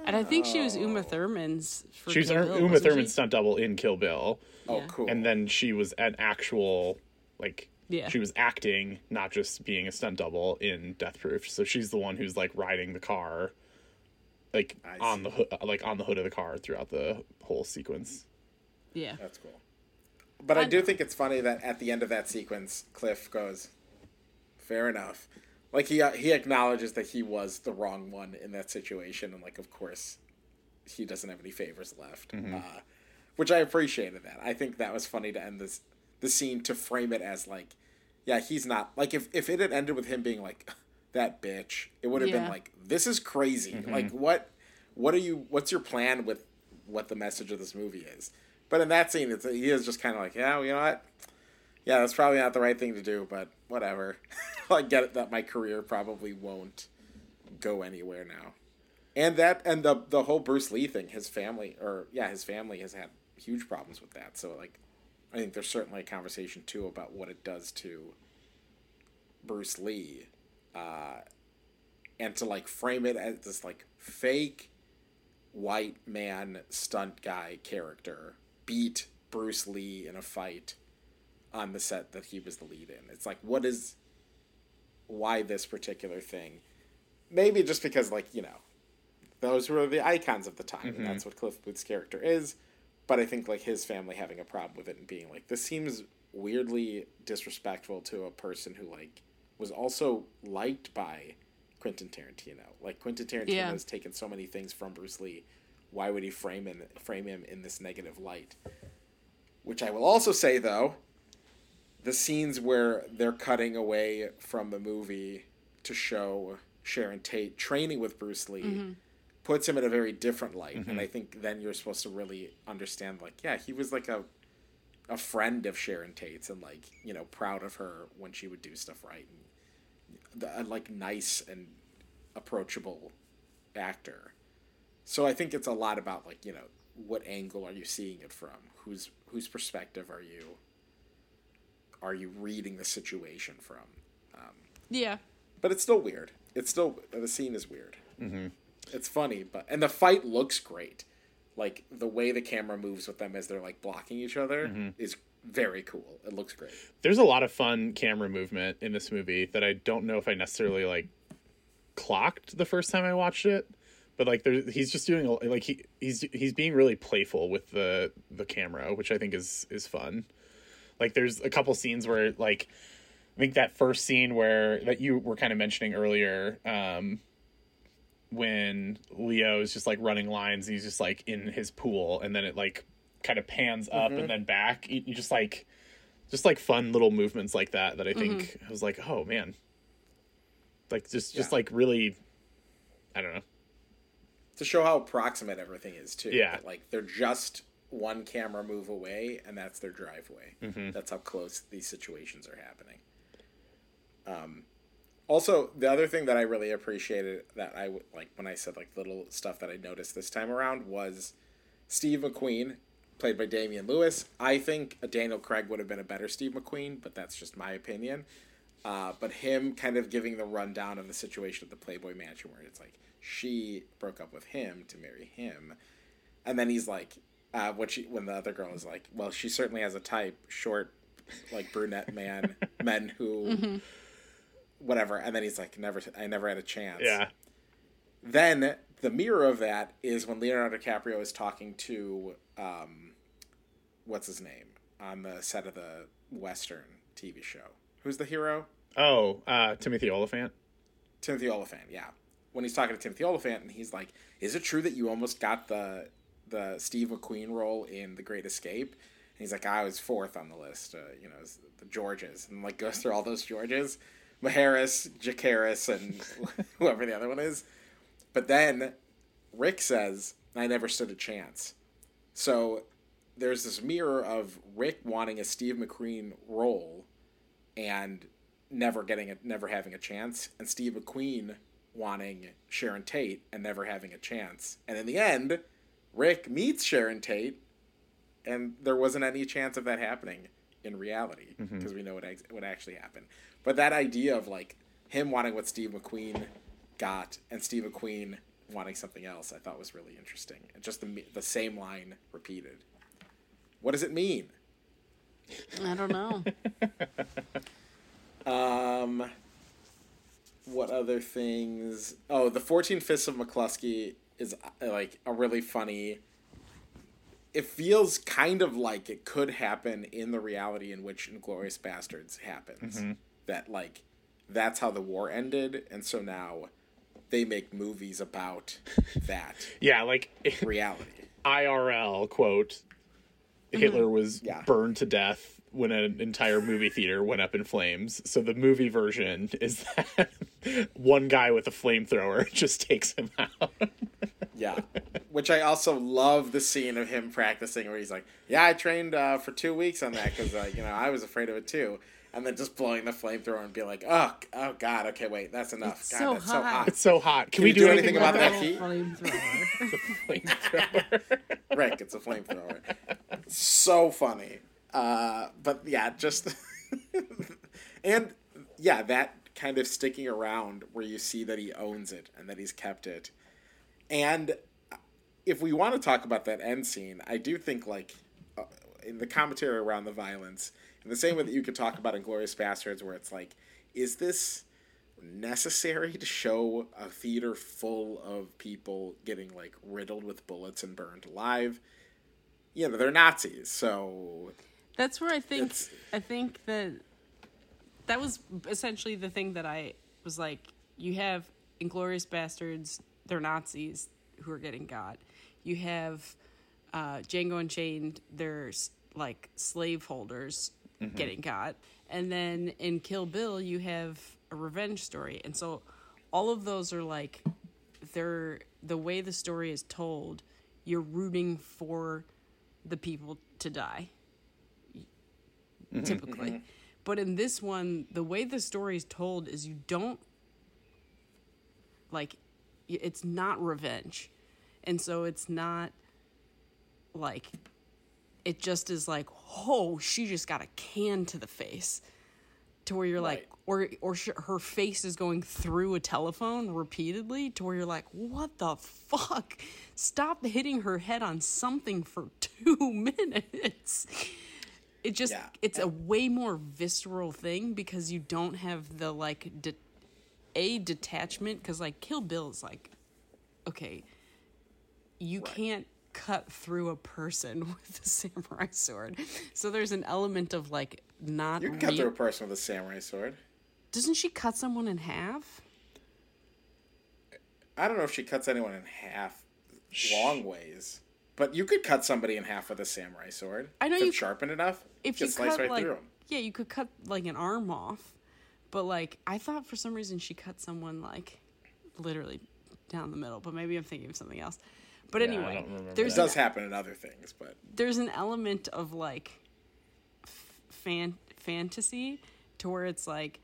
and I think she was Uma Thurman's. For She was Kill Bill, Uma Thurman's she? stunt double in Kill Bill. oh Yeah. cool. And then she was an actual like Yeah. she was acting, not just being a stunt double in Death Proof. So she's the one who's like riding the car like I on see. the hood like on the hood of the car throughout the whole sequence. Yeah, That's cool. But I, I do know. think it's funny that at the end of that sequence, Cliff goes, "Fair enough." Like he he acknowledges that he was the wrong one in that situation, and like of course, he doesn't have any favors left, uh, which I appreciated. That I think that was funny to end this the scene to frame it as like, yeah, he's not like if if it had ended with him being like that bitch, it would have been like this is crazy. Mm-hmm. Like what what are you? What's your plan with what the message of this movie is? But But in that scene, it's he is just kind of like, yeah, you know what? Yeah, that's probably not the right thing to do, but whatever. I get it that my career probably won't go anywhere now. And that and the the whole Bruce Lee thing, his family or yeah, his family has had huge problems with that. So like I think there's certainly a conversation too about what it does to Bruce Lee. Uh and to like frame it as this like fake white man stunt guy character beat Bruce Lee in a fight on the set that he was the lead in. It's like what is why this particular thing? Maybe just because like, you know, those were the icons of the time Mm-hmm. and that's what Cliff Booth's character is. But I think like his family having a problem with it and being like this seems weirdly disrespectful to a person who like was also liked by Quentin Tarantino. Like Quentin Tarantino Yeah. has taken so many things from Bruce Lee. Why would he frame him frame him in this negative light? Which I will also say though, the scenes where they're cutting away from the movie to show Sharon Tate training with Bruce Lee mm-hmm. Puts him in a very different light. And I think then you're supposed to really understand like, yeah, he was like a a friend of Sharon Tate's and like, you know, proud of her when she would do stuff right and the, a, like nice and approachable actor. So I think it's a lot about like, you know, what angle are you seeing it from? Whose whose perspective are you are you reading the situation from? Yeah. But it's still weird. It's still the scene is weird. Mm-hmm. It's funny, but and the fight looks great. Like the way the camera moves with them as they're like blocking each other is very cool. It looks great. There's a lot of fun camera movement in this movie that I don't know if I necessarily like clocked the first time I watched it. But like, there's he's just doing a- like he he's he's being really playful with the the camera, which I think is is fun. Like, there's a couple scenes where like I think that first scene where that you were kind of mentioning earlier, um, when Leo is just like running lines, and he's just like in his pool, and then it like kind of pans up and mm-hmm. then back. You, you just like, just like fun little movements like that. That I mm-hmm. think I was like, oh man, like just just Yeah. like really, I don't know. To show how approximate everything is too. Yeah. That, like they're just one camera move away and that's their driveway. Mm-hmm. That's how close these situations are happening. Um also, the other thing that I really appreciated that I would like when I said like little stuff that I noticed this time around was Steve McQueen, played by Damian Lewis. I think a Daniel Craig would have been a better Steve McQueen, but that's just my opinion. Uh, but him kind of giving the rundown of the situation at the Playboy Mansion, where it's like she broke up with him to marry him, and then he's like, uh, what she when the other girl is like, well, she certainly has a type, short, like brunette man, men who, whatever, and then he's like, never, I never had a chance. Yeah, Then the mirror of that is when Leonardo DiCaprio is talking to um, what's his name on the set of the Western TV show. Who's the hero? Oh, uh, Timothy Olyphant. Timothy Olyphant. Yeah, when he's talking to Timothy Olyphant, and he's like, "Is it true that you almost got the the Steve McQueen role in The Great Escape?" And he's like, "I was fourth on the list. Uh, you know, the Georges," and like goes through all those Georges, Maharis, Chakiris, and whoever the other one is. But then Rick says, "I never stood a chance." So there's this mirror of Rick wanting a Steve McQueen role and never getting it, never having a chance, and Steve McQueen wanting Sharon Tate and never having a chance. And in the end, Rick meets Sharon Tate, and there wasn't any chance of that happening in reality mm-hmm. because we know what ex- what actually happened. But that idea of like him wanting what Steve McQueen got and Steve McQueen wanting something else, I thought was really interesting. And just the the same line repeated. What does it mean? I don't know. Um, what other things? Oh, the Fourteen Fists of McCluskey is uh, like a really funny. It feels kind of like it could happen in the reality in which Inglourious Basterds happens. That like that's how the war ended, and so now they make movies about that Yeah, like reality. IRL quote. Hitler was Yeah. burned to death when an entire movie theater went up in flames. So the movie version is that one guy with a flamethrower just takes him out. Yeah, which I also love the scene of him practicing where he's like, "Yeah, I trained uh, for two weeks on that because uh, you know I was afraid of it too." And then just blowing the flamethrower and be like, "Oh, oh God, okay, wait, that's enough. It's God, so that's so hot. hot." It's so hot. Can, Can we do, do anything, anything about about that heat? Flamethrower. Flamethrower. Rick, it's a flamethrower. so funny. Uh, but yeah, just and yeah, that kind of sticking around where you see that he owns it and that he's kept it. And if we want to talk about that end scene, I do think like uh, in the commentary around the violence, in the same way that you could talk about Inglourious Basterds, where it's like, is this necessary to show a theater full of people getting like riddled with bullets and burned alive? You know, they're Nazis, so That's where I think It's- I think that that was essentially the thing that I was like, you have Inglourious Basterds, they're Nazis who are getting got. You have uh, Django Unchained, there's like slaveholders getting caught. And then in Kill Bill, you have a revenge story. And so all of those are like, they're the way the story is told, you're rooting for the people to die mm-hmm. typically. Mm-hmm. But in this one, the way the story is told is you don't like it's not revenge. And so it's not like it just is like, "Oh, she just got a can to the face." To where you're like or or sh- her face is going through a telephone repeatedly to where you're like, "What the fuck? Stop hitting her head on something for 2 minutes." it just Yeah. it's a way more visceral thing because you don't have the like de- a detachment because like kill bill is like okay you can't cut through a person with a samurai sword so there's an element of like not you can cut re- through a person with a samurai sword. doesn't she cut someone in half I don't know if she cuts anyone in half long ways, but you could cut somebody in half with a samurai sword. I know if you it's sharpened enough. if you slice cut right like through 'em. yeah you could cut like an arm off but like i thought for some reason she cut someone like literally down the middle but maybe i'm thinking of something else but I anyway don't there's It does happen in other things, but there's an element of like f- fan fantasy to where it's like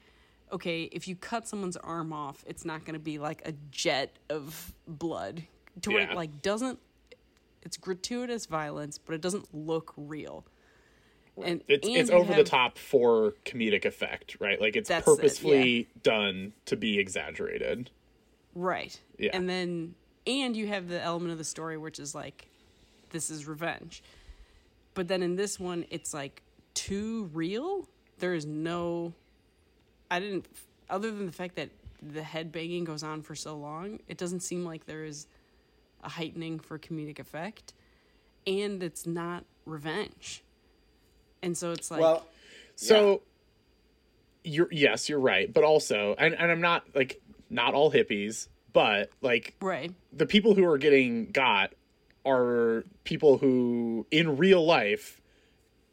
okay if you cut someone's arm off it's not going to be like a jet of blood to where Yeah. it like doesn't it's gratuitous violence but it doesn't look real and It's and it's you over the top for comedic effect, right? Like it's That's it, purposefully done to be exaggerated. Right. Yeah. And then and you have the element of the story which is like this is revenge. But then in this one it's like too real. There is no I didn't other than the fact that the head banging goes on for so long, it doesn't seem like there is a heightening for comedic effect and it's not revenge. And so it's like well, So you're yes, you're right, but also and, and I'm not like not all hippies, but like right. the people who are getting got are people who in real life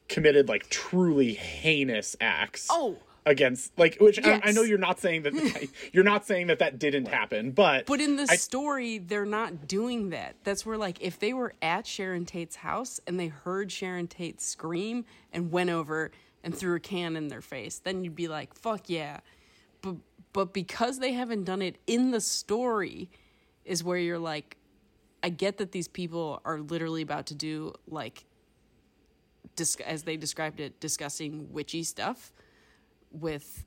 committed like truly heinous acts Oh, against like which I, I know you're not saying that you're not saying that that didn't happen but But in the I- story, they're not doing that. That's where, like, if they were at Sharon Tate's house and they heard Sharon Tate scream and went over and threw a can in their face, then you'd be like, fuck yeah. But, because they haven't done it in the story, is where you're like, I get that these people are literally about to do, like, dis- as they described it, discussing witchy stuff with,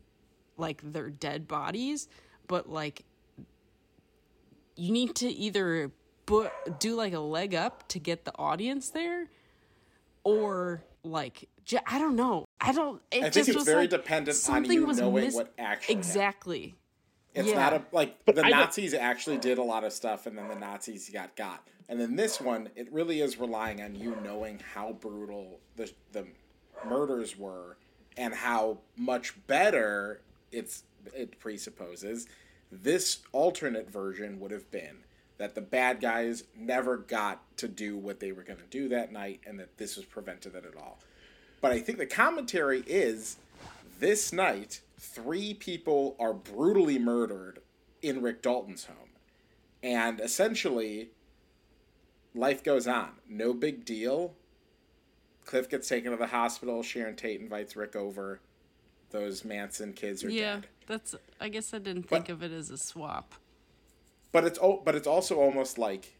like, their dead bodies. But, like, you need to either bu- do like a leg up to get the audience there or like I don't know. I don't it I think just it's was very like dependent on something you was knowing mis- what actually happened. Exactly. It's Yeah. not a like But the I don't- Nazis actually did a lot of stuff, and then the Nazis got got. And then this one, it really is relying on you knowing how brutal the the murders were, and how much better it's it presupposes this alternate version would have been that the bad guys never got to do what they were going to do that night, and that this was prevented it at all. But I think the commentary is this night, three people are brutally murdered in Rick Dalton's home. And essentially, life goes on. No big deal. Cliff gets taken to the hospital. Sharon Tate invites Rick over. Those Manson kids are dead. Yeah, dead. that's. I guess I didn't But- think of it as a swap. But it's but it's also almost like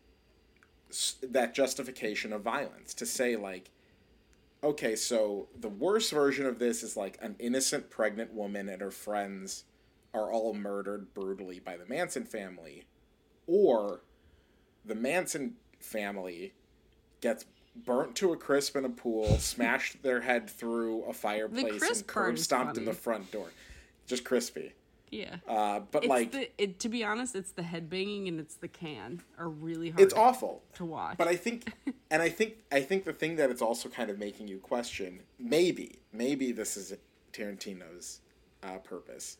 that justification of violence to say like okay, so the worst version of this is like an innocent pregnant woman and her friends are all murdered brutally by the Manson family or the Manson family gets burnt to a crisp in a pool, smashed their head through a fireplace and curb stomped in the front door. Just crispy. Yeah. Uh, but it's like the, it, to be honest, it's the headbanging and it's the can are really hard it's awful. to watch. But I think, and I think, I think the thing that it's also kind of making you question, maybe, maybe this is Tarantino's uh, purpose,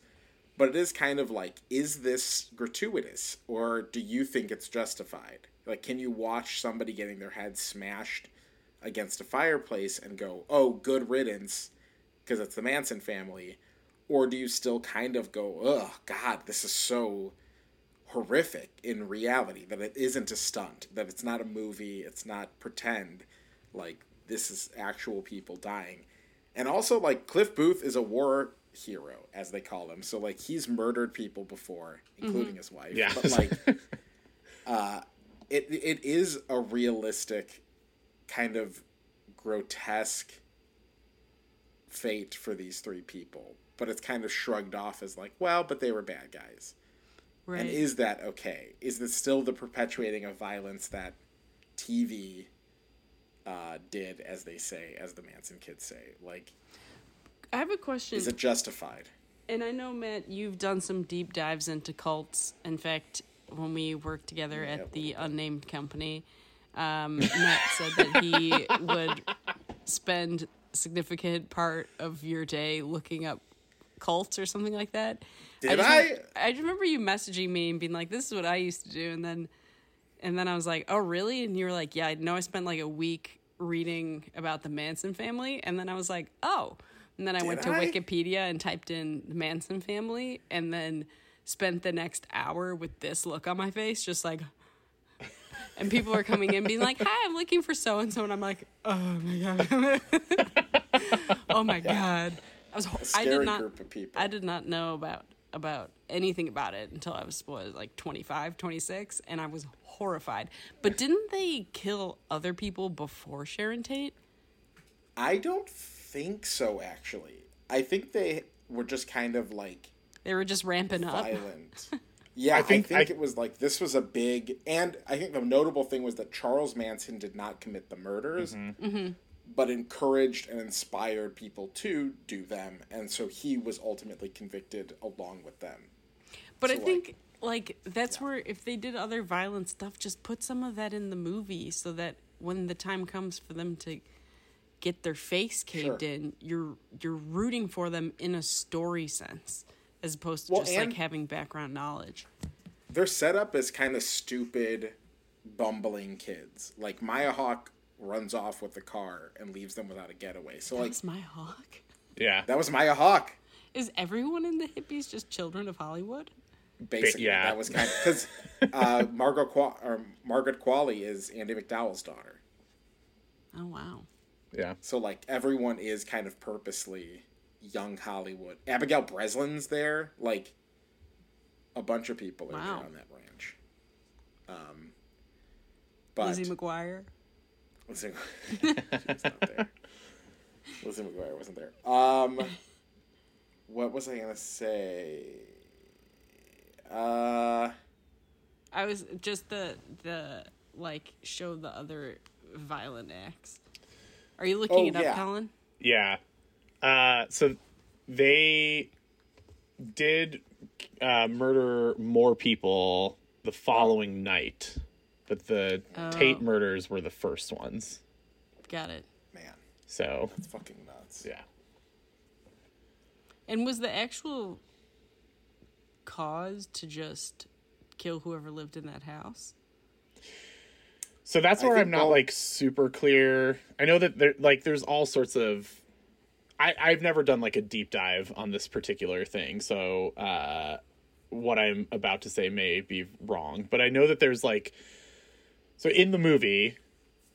but it is kind of like, is this gratuitous, or do you think it's justified? Like, can you watch somebody getting their head smashed against a fireplace and go, "Oh, good riddance," because it's the Manson family, or do you still kind of go, "Ugh, God, this is so." horrific in reality that it isn't a stunt that it's not a movie it's not pretend like this is actual people dying and also like cliff booth is a war hero as they call him so like he's murdered people before including his wife Yeah. but like uh it it is a realistic kind of grotesque fate for these three people but it's kind of shrugged off as like well but they were bad guys right. and is that okay? Is this still the perpetuating of violence that TV uh, did, as they say, as the Manson kids say? Like, I have a question. is it justified? And I know, Matt, you've done some deep dives into cults. In fact, when we worked together Yeah, at the unnamed company, um, Matt said that he would spend significant part of your day looking up cults or something like that. Did just I? rem- I just remember you messaging me and being like, "This is what I used to do," and then, and then I was like, "Oh, really?" And you were like, "Yeah, I know. I spent like a week reading about the Manson family," and then I was like, "Oh." And then I went to I? Wikipedia and typed in the Manson family, and then spent the next hour with this look on my face, just like. And people were coming in, being like, "Hi, I'm looking for so and so," and I'm like, "Oh my god, oh my god!" I was, ho- I did not, group of people. I did not know about about anything about it until I was what, like 25, 26 and I was horrified. But didn't they kill other people before Sharon Tate? I don't think so. Actually, I think they were just kind of like They were just ramping up. violent. Yeah, I think- think, I- it was like this was a big, and I think the notable thing was that Charles Manson did not commit the murders, mm-hmm. Mm-hmm. But encouraged and inspired people to do them, and so he was ultimately convicted along with them. But I So, think like that's where if they did other violent stuff, just put some of that in the movie so that when the time comes for them to get their face caved Sure. in, you're you're rooting for them in a story sense as opposed to Well, just like having background knowledge. They're set up as kind of stupid, bumbling kids. Like Maya Hawke runs off with the car and leaves them without a getaway. So like That's my hawk. Yeah. that was Maya Hawke. Is everyone in the hippies just children of Hollywood? Basically, yeah. that was kind of because uh, Margot Qua- or Margaret Qualley is Andie MacDowell's daughter. Oh wow. Yeah. So like everyone is kind of purposely young Hollywood. Abigail Breslin's there. Like a bunch of people are Wow. there on that ranch. Um, but Lizzie McGuire. Lizzie, she was not there. Lizzie McGuire wasn't there. Um, what was I gonna say? Uh, I was just the the like show the other violent acts. Are you looking Oh, it up, yeah. Colin? Yeah. Uh, so they did uh, murder more people the following night, but the Tate Oh. murders were the first ones. Got it. man, So it's fucking nuts. yeah. And was the actual cause to just kill whoever lived in that house? So that's where I'm not all- like super clear. I know that there like there's all sorts of I, I've never done like a deep dive on this particular thing, so uh what I'm about to say may be wrong. But I know that there's like So in the movie,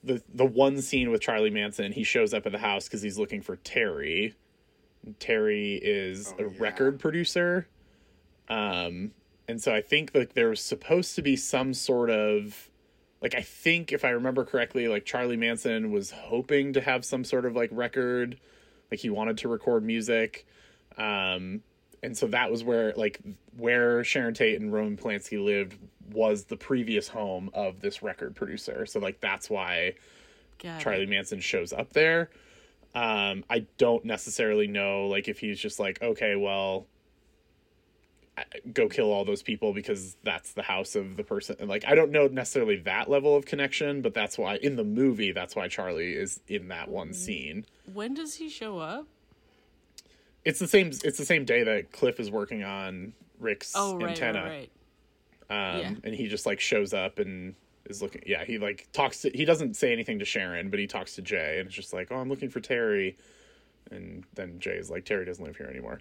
the the one scene with Charlie Manson, he shows up at the house because he's looking for Terry. Terry is Oh, a yeah. record producer. Um, and so I think like there was supposed to be some sort of like I think if I remember correctly, like Charlie Manson was hoping to have some sort of like record, like he wanted to record music. Um, and so that was where like where Sharon Tate and Roman Polanski lived was the previous home of this record producer. So like that's why Got it. Charlie Manson shows up there. Um, I don't necessarily know like if he's just like, okay, well, go kill all those people because that's the house of the person. And like, I don't know necessarily that level of connection, but that's why in the movie, that's why Charlie is in that one scene. When does he show up? It's the same. It's the same day that Cliff is working on Rick's Oh, right, antenna. right, um, Yeah. and he just like shows up and is looking. Yeah, he like talks to. He doesn't say anything to Sharon, but he talks to Jay, and it's just like, "Oh, I'm looking for Terry," and then Jay is like, "Terry doesn't live here anymore."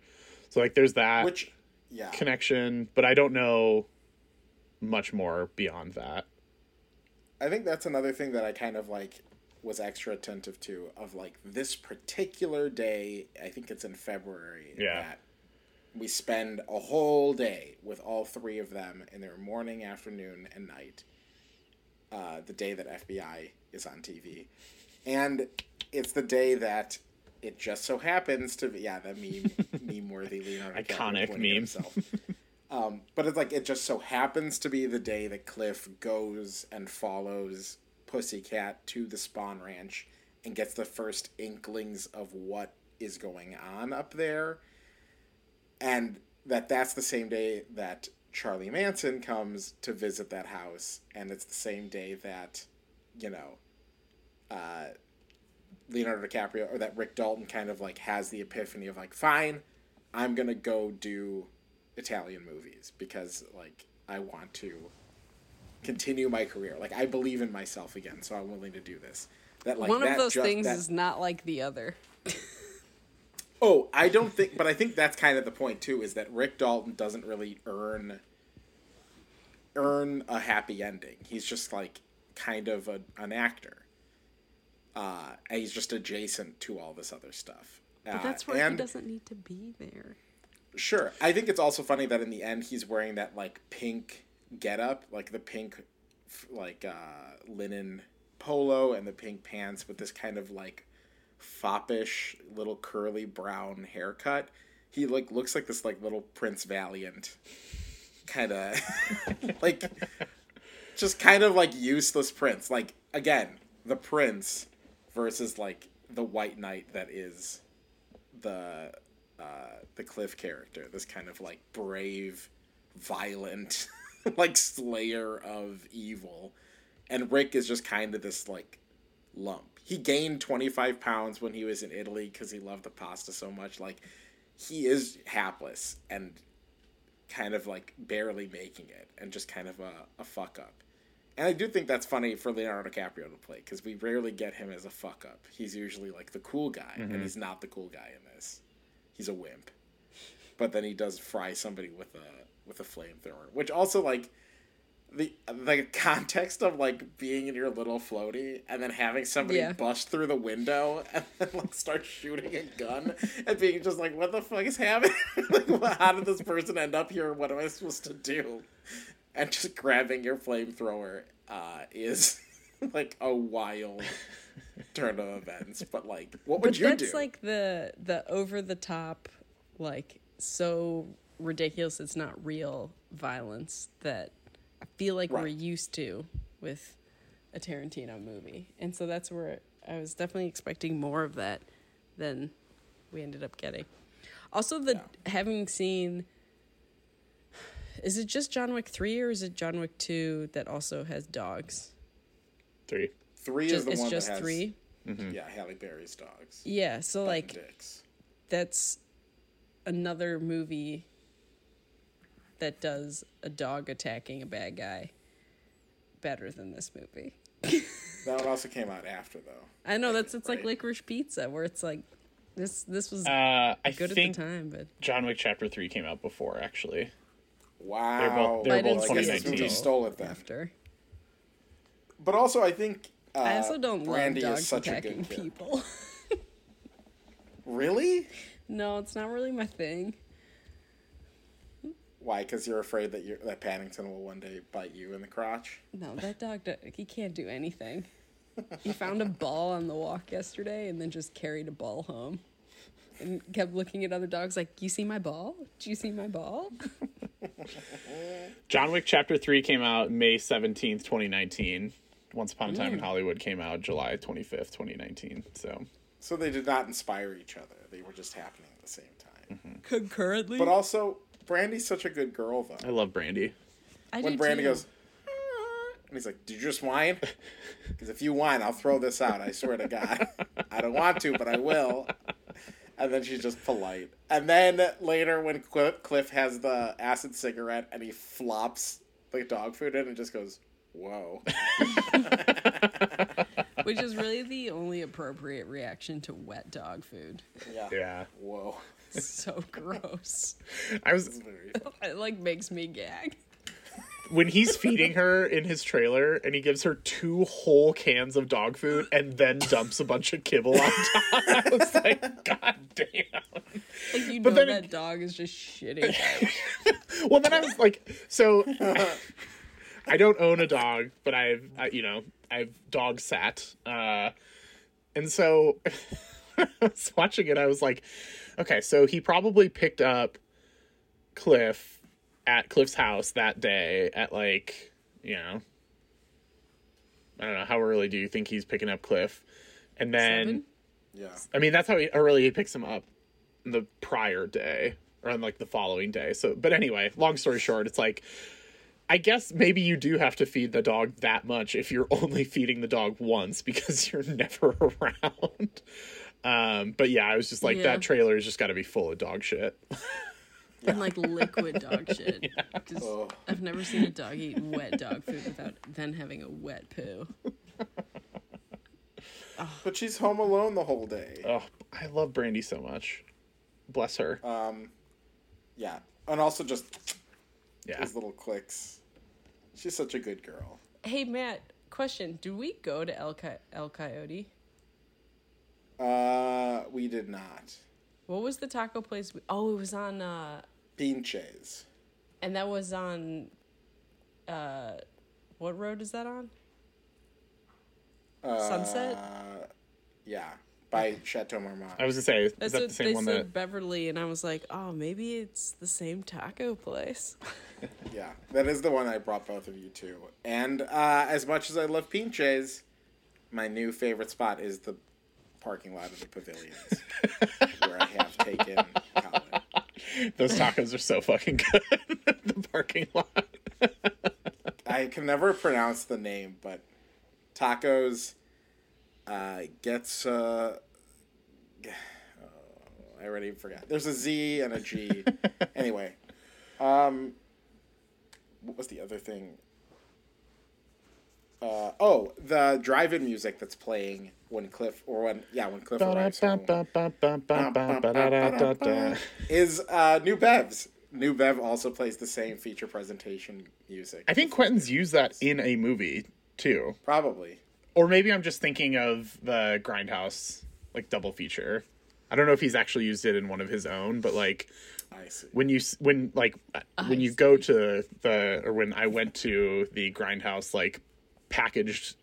So like, there's that Which, yeah, connection, but I don't know much more beyond that. I think that's another thing that I kind of like was extra attentive to of like this particular day. I think it's in February. Yeah. That we spend a whole day with all three of them in their morning, afternoon, and night. Uh, the day that FBI is on TV, and it's the day that it just so happens to be yeah that meme meme worthy Leonardo Iconic meme. himself. Um, but it's like it just so happens to be the day that Cliff goes and follows Pussycat to the Spahn Ranch and gets the first inklings of what is going on up there, and that that's the same day that Charlie Manson comes to visit that house, and it's the same day that, you know, uh, Leonardo DiCaprio or that Rick Dalton kind of like has the epiphany of like, fine, I'm gonna go do Italian movies because like I want to continue my career. Like I believe in myself again, so I'm willing to do this. That like One that of those things that- is not like the other. Oh, I don't think, but I think that's kind of the point too. Is that Rick Dalton doesn't really earn earn a happy ending. He's just like kind of a, an actor. Uh, and he's just adjacent to all this other stuff. But Uh, that's where and he doesn't need to be there. Sure. I think it's also funny that in the end he's wearing that like pink getup, like the pink like uh linen polo and the pink pants with this kind of like foppish little curly brown haircut. He like looks like this like little Prince Valiant kind of like just kind of like useless prince. Like again, the prince versus like the white knight that is the uh, the Cliff character, this kind of like brave, violent, like slayer of evil, and Rick is just kind of this like lump. He gained twenty five pounds when he was in Italy because he loved the pasta so much. Like he is hapless and kind of like barely making it, and just kind of a, a fuck up. And I do think that's funny for Leonardo DiCaprio to play because we rarely get him as a fuck up. He's usually like the cool guy, and mm-hmm. he's not the cool guy in this. He's a wimp. But then he does fry somebody with a with a flamethrower, which also like the the context of like being in your little floaty and then having somebody Yeah. bust through the window and then like start shooting a gun and being just like, what the fuck is happening? like, how did this person end up here? What am I supposed to do? And just grabbing your flamethrower uh, is like a wild turn of events. But like, what would But you that's do? like the the over the top, like so ridiculous it's not real violence that I feel like we're used to with a Tarantino movie. And so that's where I was definitely expecting more of that than we ended up getting. Also the having seen is it just John Wick 3 or is it John Wick 2 that also has dogs? Three. three Just, is the it's one just that has 3. Mm-hmm. yeah Halle Berry's dogs. Yeah, so Buck like Dicks. that's another movie that does a dog attacking a bad guy better than this movie. That one also came out after though. I know that's it's like Right. licorice pizza where it's like this this was Uh, I good think at the time, but John Wick Chapter Three came out before actually. Wow. both- they're I didn't both see it 2019. You stole it then. after. but also I think uh, I also don't Brandy love is dogs such a attacking good people. Really? no, it's not really my thing. Why? Because you're afraid that you that Paddington will one day bite you in the crotch. No, that dog, he can't do anything. He found a ball on the walk yesterday and then just carried a ball home. And kept looking at other dogs like, You see my ball? Do you see my ball? John Wick Chapter 3 came out May 17th, 2019. Once Upon a Time in mm. Hollywood came out July 25th, 2019. So, So they did not inspire each other. They were just happening at the same time. Mm-hmm. Concurrently? But also, Brandy's such a good girl though. I love Brandy. I When do Brandy too. goes, "Ah," and he's like, "Did you just whine?" Because if you whine, I'll throw this out. I swear to God, I don't want to, but I will. And then she's just polite. And then later, when Cliff, Cliff has the acid cigarette and he flops the dog food in, and just goes, "Whoa." Which is really the only appropriate reaction to wet dog food. Yeah. Yeah. Whoa. So gross. I was. It like makes me gag. when he's feeding her in his trailer and he gives her two whole cans of dog food and then dumps a bunch of kibble on top. I was like, God damn. Like you But know then that dog is just shitting. Well, then I was like, so I don't own a dog, but I've, I, you know, I've dog sat. Uh, and so I was watching it. I was like, okay, so he probably picked up Cliff at Cliff's house that day at like, you know, I don't know, how early do you think he's picking up Cliff? And then, Seven? Yeah. I mean, that's how he, early he picks him up the prior day or on like the following day. So, but anyway, long story short, it's like, I guess maybe you do have to feed the dog that much if you're only feeding the dog once because you're never around. Um, but yeah, I was just like, Yeah. that trailer has just got to be full of dog shit. and like liquid dog shit. 'Cause Oh. I've never seen a dog eat wet dog food without then having a wet poo. But she's home alone the whole day. Oh, I love Brandy so much. Bless her. Um, yeah. And also just yeah. his little clicks. She's such a good girl. Hey Matt, question: Do we go to El, Coy- El Coyote? Uh, we did not. What was the taco place? We- oh, it was on, uh, Pinches. and that was on. Uh, what road is that on? Uh, Sunset? Uh, yeah, by Chateau Marmont. I was gonna say, is That's that what the same they one said that? Beverly, and I was like, oh, maybe it's the same taco place. Yeah, that is the one I brought both of you to. And uh, as much as I love Pinches, my new favorite spot is the parking lot of the pavilions, where I have taken Colin. Those tacos are so fucking good. the parking lot. I can never pronounce the name, but tacos uh, gets. Uh, oh, I already forgot. There's a Z and a G. anyway, um, what was the other thing? Uh, oh, the drive-in music that's playing when Cliff or when yeah when Cliff arrives home is uh, New Bev's. New Bev also plays the same feature presentation music. I think Quentin's used that in a movie too. probably. Or maybe I'm just thinking of the Grindhouse like double feature. I don't know if he's actually used it in one of his own, but like I see. when you when like when you go to the or when I went to the Grindhouse like packaged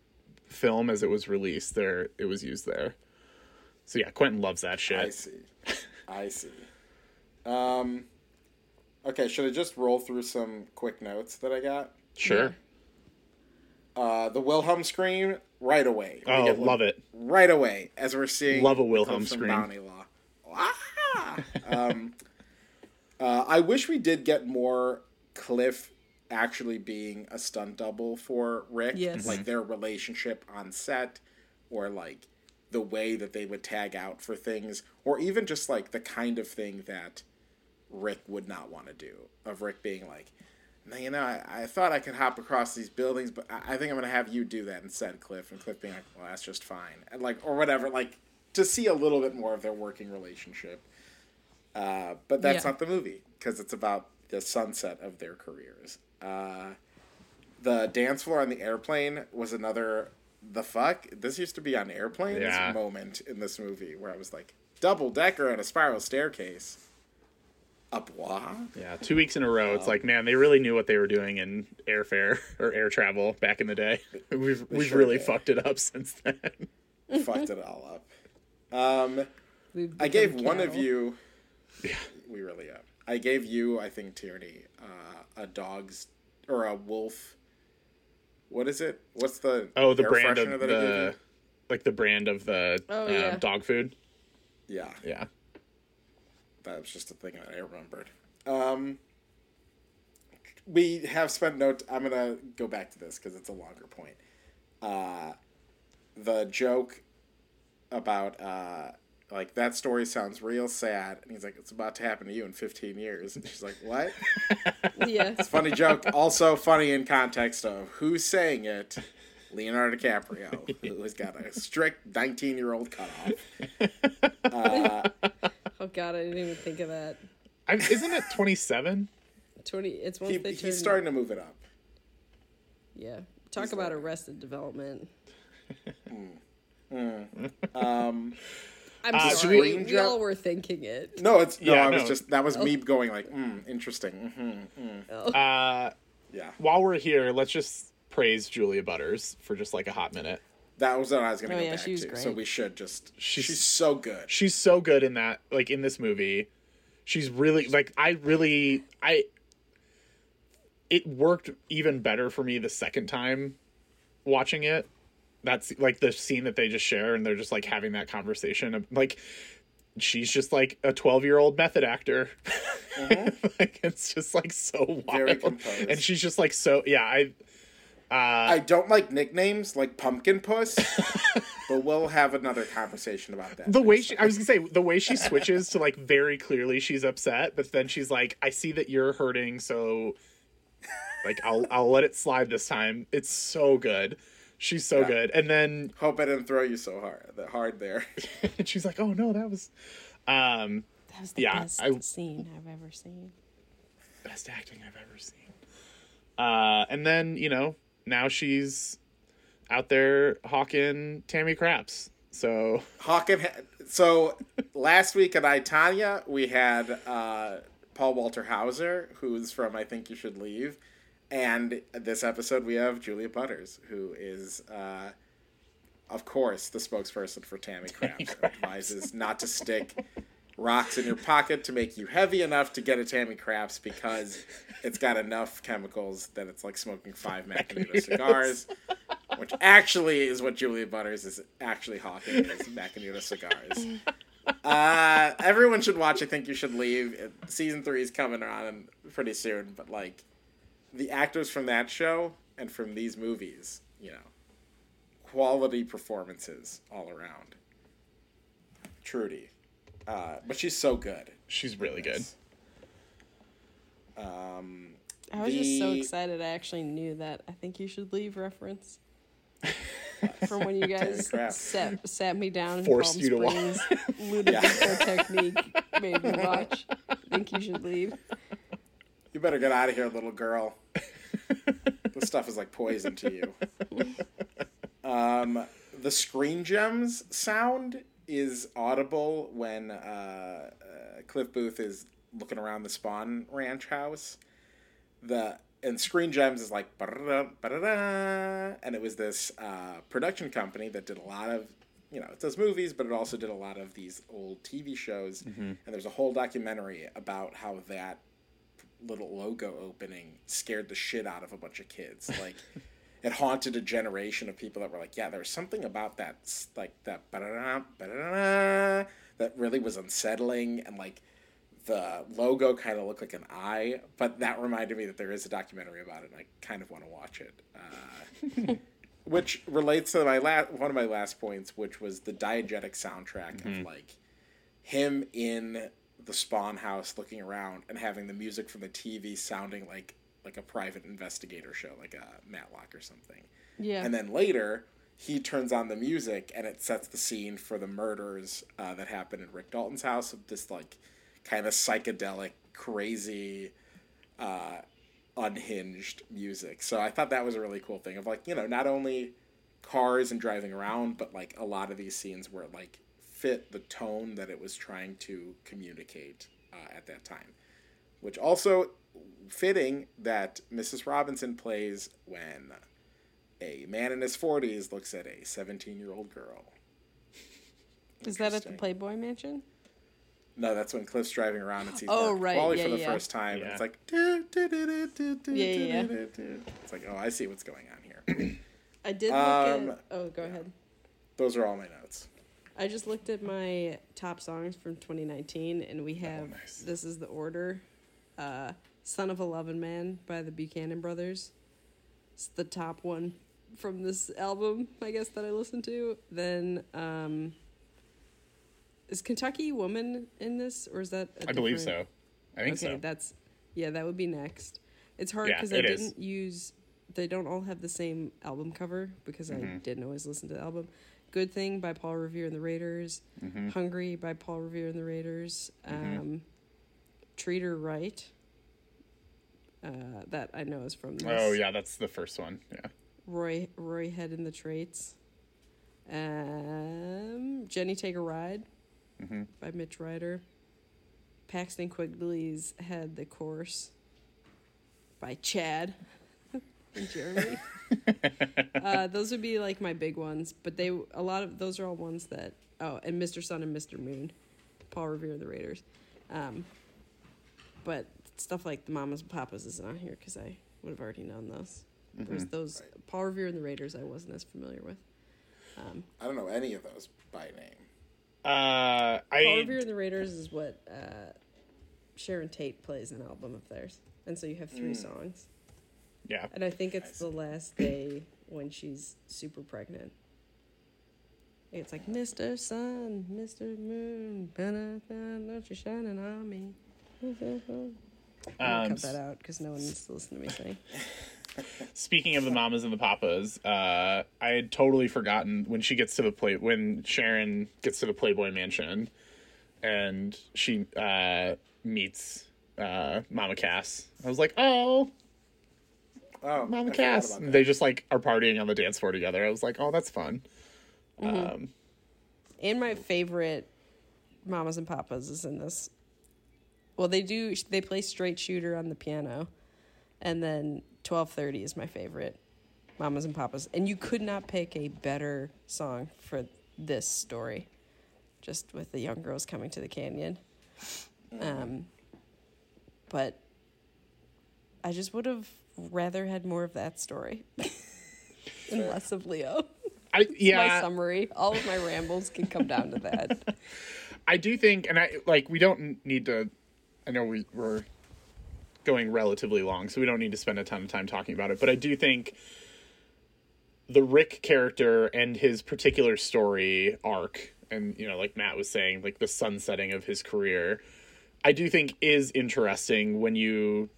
film as it was released, there it was used there. So yeah, Quentin loves that shit. I see. I see. Um, okay, should I just roll through some quick notes that I got? Sure. Uh, the Wilhelm scream right away. We Oh, love it. right away as we're seeing. Love a Wilhelm scream. Bounty Law. Ah! um, uh, I wish we did get more Cliff actually being a stunt double for Rick. Yes. Like their relationship on set, or like the way that they would tag out for things, or even just like the kind of thing that Rick would not want to do. Of Rick being like, "No, you know, I, I thought I could hop across these buildings, but I, I think I'm gonna have you do that instead, Cliff." And Cliff being like, "Well, that's just fine," and like or whatever, like to see a little bit more of their working relationship. Uh, but that's Yeah. not the movie because it's about the sunset of their careers. Uh, the dance floor on the airplane was another the fuck this used to be on airplanes Yeah. moment in this movie where I was like double decker and a spiral staircase. A bois? Yeah, two weeks in a row. It's like, man, they really knew what they were doing in airfare or air travel back in the day. We've we've sure really did. fucked it up since then. Fucked it all up. Um, I gave become one of you. Yeah, we really have. I gave you, I think, Tierney, uh, a dog's or a wolf. What is it? What's the Oh, the air brand of that I gave the like the brand of the Oh, uh, yeah. dog food. Yeah, Yeah. that was just a thing that I remembered. Um, we have spent no. T- I'm gonna go back to this because it's a longer point. Uh, the joke about uh, like that story sounds real sad, and he's like, "It's about to happen to you in 15 years." And she's like, "What?" Yeah. Funny joke. Also funny in context of who's saying it. Leonardo DiCaprio, who has got a strict 19 year old cutoff. Uh, Oh god, I didn't even think of that. I, isn't it twenty seven? Twenty. It's once he, they turn. he's starting to move it up. Yeah. Talk He's about like- Arrested Development. Um, I'm Uh, sorry. Screen We Jump- all were thinking it. no, it's no. Yeah, I was just that was me going like, mm, interesting. hmm mm. Uh, Yeah, while we're here, let's just praise Julia Butters for just like a hot minute. that was what I was going to Oh, go yeah, back she was to. So we should just. She's, She's- so good. She's so good in that, like in this movie. She's really like I really I. It worked even better for me the second time watching it. That's like the scene that they just share, and they're just like having that conversation. of- Like she's just like a twelve-year-old method actor. like it's just like so wild, Very composed. and she's just like so. Yeah, I. Uh, I don't like nicknames like Pumpkin Puss, but we'll have another conversation about that. the way she i was gonna say the way she switches to like very clearly she's upset but then she's like i see that you're hurting so like i'll i'll let it slide this time it's so good she's so Yeah. good and then Hope I didn't throw you so hard. That hard there. and she's like oh no that was um That was the Yeah, best I- scene I've ever seen. best acting i've ever seen uh and then you know now she's out there hawking tammy craps so hawking. Ha- so last week at I Tonya, we had uh, Paul Walter Hauser, who's from I Think You Should Leave, and this episode we have Julia Butters, who is, uh, of course, the spokesperson for Tammy Craps. and advises not to stick rocks in your pocket to make you heavy enough to get a Tammy Craps because it's got enough chemicals that it's like smoking five Macanudo cigars which actually is what Julia Butters is actually hawking is Macanudo cigars. Uh, everyone should watch. I think you should leave. Season three is coming on pretty soon, but like the actors from that show and from these movies, you know, quality performances all around. Trudy, uh, but she's so good. she's really good Um, I was just so excited. I actually knew that. I think you should leave reference. From when you guys crap. sat, sat me down in Forced Palm you to watch. Springs, Ludovico Technique made me watch. I think you should leave. You better get out of here, little girl. this stuff is like poison to you. Um, the screen gems sound is audible when uh, uh, Cliff Booth is looking around the Spahn Ranch house. The and Screen Gems is like ba-da-da, ba-da-da, and it was this uh, production company that did a lot of you know it does movies, but it also did a lot of these old TV shows. And there's a whole documentary about how that little logo opening scared the shit out of a bunch of kids. Like it haunted a generation of people that were like, yeah, there's something about that like that that really was unsettling and like the logo kind of looked like an eye, but that reminded me that there is a documentary about it, and I kind of want to watch it. Uh, which relates to my last one of my last points, which was the diegetic soundtrack of like him in the Spahn house looking around and having the music from the TV sounding like like a private investigator show, like a Matlock or something. Yeah. And then later, he turns on the music and it sets the scene for the murders uh, that happened in Rick Dalton's house of this like kind of psychedelic, crazy, uh, unhinged music. So I thought that was a really cool thing of like, you know, not only cars and driving around, but like a lot of these scenes were like fit the tone that it was trying to communicate uh, at that time. Which also fitting that Mrs. Robinson plays when a man in his 40s looks at a 17 year old girl. Is that at the Playboy Mansion? No, that's when Cliff's driving around and sees Oh, Mark right, Wally yeah, for the yeah. first time. And it's like, "Do, do, do, do, do, do, Yeah, yeah, yeah. do, do, do." it's like, oh, I see what's going on here. I did look Um, at. Oh, go ahead. Those are all my notes. I just looked at my top songs from 2019, and we have nice. this is the order: uh, "Son of a Lovin' Man" by the Buchanan Brothers. It's the top one from this album, I guess that I listened to. Then, um, is Kentucky Woman in this, or is that? I I believe so. I think okay, so. that's yeah, that would be next. It's hard Yeah, because I didn't use. They don't all have the same album cover because I Mm-hmm. didn't always listen to the album. Good Thing by Paul Revere and the Raiders. Mm-hmm. Hungry by Paul Revere and the Raiders. Um, Treat Her Right. Uh, that I know is from this. Oh yeah, that's the first one. Yeah. Roy Roy Head and the Traits. Um, Jenny Take a Ride Mhm. by Mitch Ryder. Paxton Quigley's Had the Course by Chad Jeremy. uh, those would be like my big ones, but they a lot of those are all ones that oh, and Mr. Sun and Mr. Moon, Paul Revere and the Raiders. Um, but stuff like the Mamas and Papas isn't on here because I would have already known those. There's those Right. Paul Revere and the Raiders I wasn't as familiar with. Um, I don't know any of those by name. Uh, Paul I Revere and the Raiders is what uh, Sharon Tate plays an album of theirs, and so you have three songs. Yeah. And I think it's the last day when she's super pregnant. It's like Mr. Sun, Mr. Moon, don't you shining on me. I'm gonna Um, cut that out because no one needs to listen to me sing. Speaking of the mamas and the papas, uh, I had totally forgotten when she gets to the play when Sharon gets to the Playboy Mansion, and she uh, meets uh, Mama Cass. I was like, oh, Oh, Mama I forgot Cass. about that. They just like are partying on the dance floor together. I was like, oh, that's fun. Um, And my favorite Mamas and Papas is in this. Well, they do. They play Straight Shooter on the piano, and then Twelve Thirty is my favorite Mamas and Papas. And you could not pick a better song for this story, just with the young girls coming to the canyon. Um, but I just would have rather had more of that story and less of Leo I my summary. All of my rambles can come down to that. I do think, and I like we don't need to. I know we we're going relatively long, so we don't need to spend a ton of time talking about it. But I do think the Rick character and his particular story arc, and you know, like Matt was saying, like the sunsetting of his career, I do think is interesting when you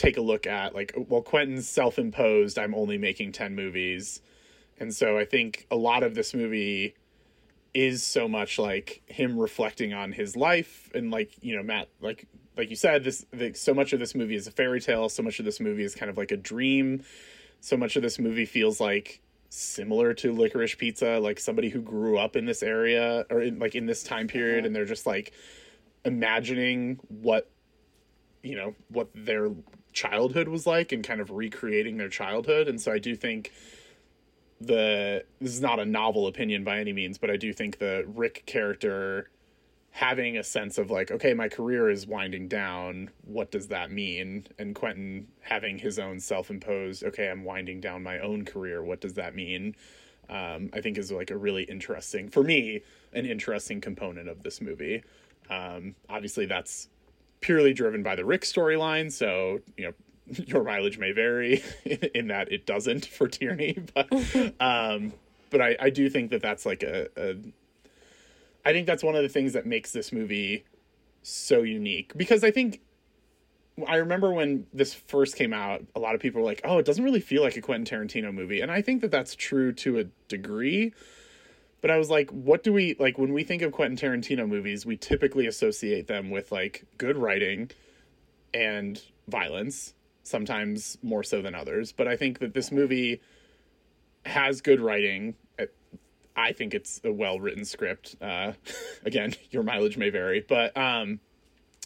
take a look at like well Quentin's self-imposed I'm only making 10 movies. And so I think a lot of this movie is so much like him reflecting on his life and like you know matt like like you said this the, so much of this movie is a fairy tale. So much of this movie is kind of like a dream. So much of this movie feels like similar to licorice pizza like somebody who grew up in this area or in like in this time period uh-huh. and they're just like imagining what you know what their childhood was like and kind of recreating their childhood and so i do think the this is not a novel opinion by any means, but I do think the Rick character having a sense of like, okay, my career is winding down. What does that mean? And Quentin having his own self-imposed, okay, I'm winding down my own career. What does that mean? Um, I think is like a really interesting, for me, an interesting component of this movie. Um, obviously, that's purely driven by the Rick storyline. So, you know, your mileage may vary in that it doesn't for Tierney, but um, but I, I do think that that's like a, a I think that's one of the things that makes this movie so unique because I think I remember when this first came out, a lot of people were like, "Oh, it doesn't really feel like a Quentin Tarantino movie," and I think that that's true to a degree. But I was like, what do we like when we think of Quentin Tarantino movies? We typically associate them with like good writing and violence, sometimes more so than others. But I think that this movie has good writing. I think it's a well written script. Uh, again, your mileage may vary, but um,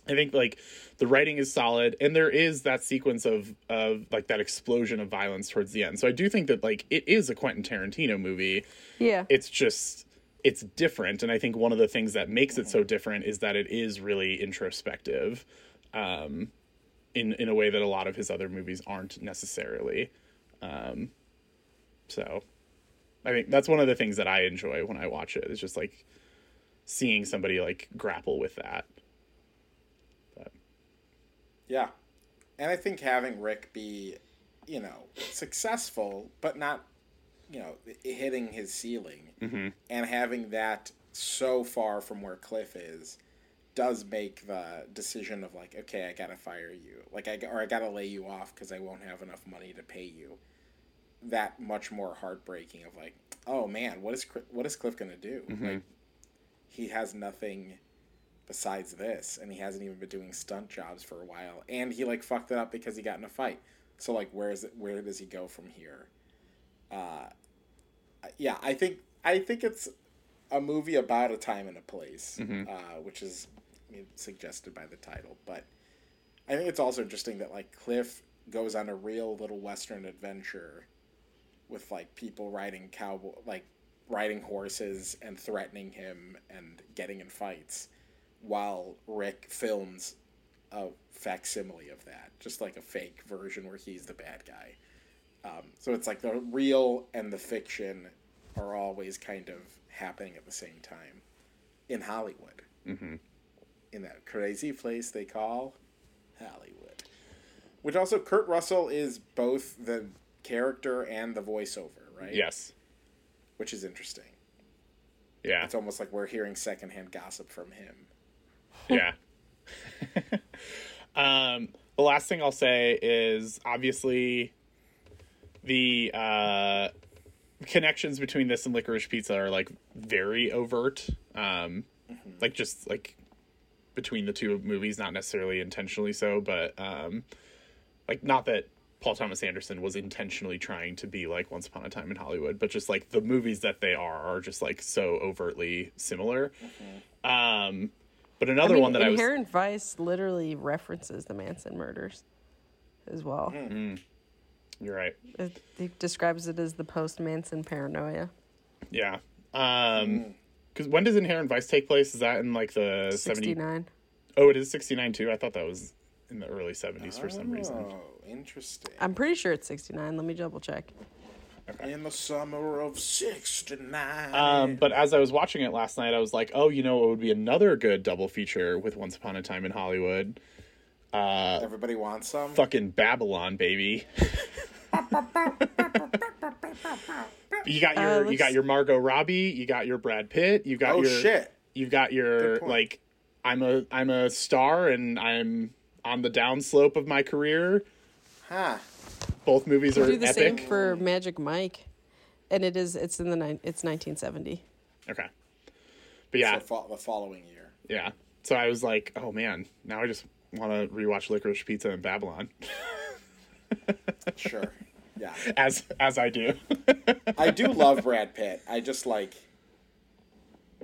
I think like the writing is solid, and there is that sequence of of like that explosion of violence towards the end. So I do think that like it is a Quentin Tarantino movie. Yeah. It's just it's different, and I think one of the things that makes it so different is that it is really introspective, um, in in a way that a lot of his other movies aren't necessarily. Um, so I think that's one of the things that I enjoy when I watch it. it. Is just like seeing somebody like grapple with that. Yeah. And I think having Rick be, you know, successful, but not, you know, hitting his ceiling, mm-hmm. and having that so far from where Cliff is, does make the decision of like, okay, I gotta fire you, like I or I gotta lay you off because I won't have enough money to pay you. That much more heartbreaking of like, oh man, what is what is Cliff gonna do? Mm-hmm. Like, he has nothing besides this and he hasn't even been doing stunt jobs for a while and he like fucked it up because he got in a fight. So like where is it where does he go from here? Uh yeah i think i think it's a movie about a time and a place uh which is I mean, suggested by the title but i think it's also interesting that like cliff goes on a real little western adventure with like people riding cowboy like riding horses and threatening him and getting in fights while Rick films a facsimile of that, just like a fake version where he's the bad guy. Um, so it's like the real and the fiction are always kind of happening at the same time in Hollywood. Mm-hmm. In that crazy place they call Hollywood. Which also, Kurt Russell is both the character and the voiceover, right? yes, Which is interesting. yeah, It's almost like we're hearing secondhand gossip from him. Yeah. um, the last thing I'll say is obviously the uh, connections between this and Licorice Pizza are like very overt. Um, like just like between the two movies, not necessarily intentionally so, but um, like not that Paul Thomas Anderson was intentionally trying to be like Once Upon a Time in Hollywood, but just like the movies that they are are just like so overtly similar. Um, but I another mean, one that I was Inherent Vice literally references the Manson murders as well. Hmm. you're right. It, he describes it as the post Manson paranoia. Yeah. Um, because when does Inherent Vice take place? Is that in like the 70? Oh, it is 69 too. I thought that was in the early 70s for some reason. Oh, interesting. I'm pretty sure it's 69. Let me double check. In the summer of 69. Um, but as I was watching it last night, I was like, oh, you know, it would be another good double feature with Once Upon a Time in Hollywood. Everybody wants some? Fucking Babylon, baby. you got your Uh, you got your Margot Robbie, you got your Brad Pitt, you got Oh, your shit. you've got your like I'm a I'm a star and I'm on the downslope of my career. Huh. Both movies are Do the epic. same for Magic Mike. And it is, it's in the, nine, it's 1970. Okay. But yeah, So fo- the following year. yeah. So I was like, oh man, now I just want to rewatch Licorice Pizza and Babylon, Sure. Yeah. as as I do. I do love Brad Pitt. I just like.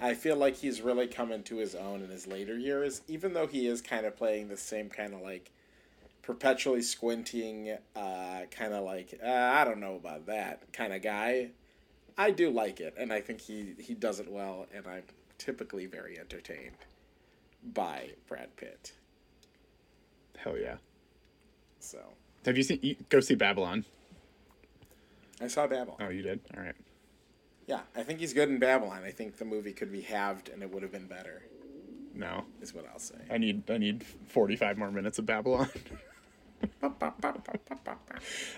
I feel like he's really come into his own in his later years, even though he is kind of playing the same kind of like perpetually squinting, uh, kind of like uh, I don't know about that kind of guy. I do like it, and I think he he does it well, and I'm typically very entertained by Brad Pitt. Hell yeah. So Have you seen? Go see Babylon. I saw Babylon. Oh, you did. All right. Yeah, I think he's good in Babylon. I think the movie could be halved, and it would have been better. No, Is what I'll say. I need I need forty five more minutes of Babylon.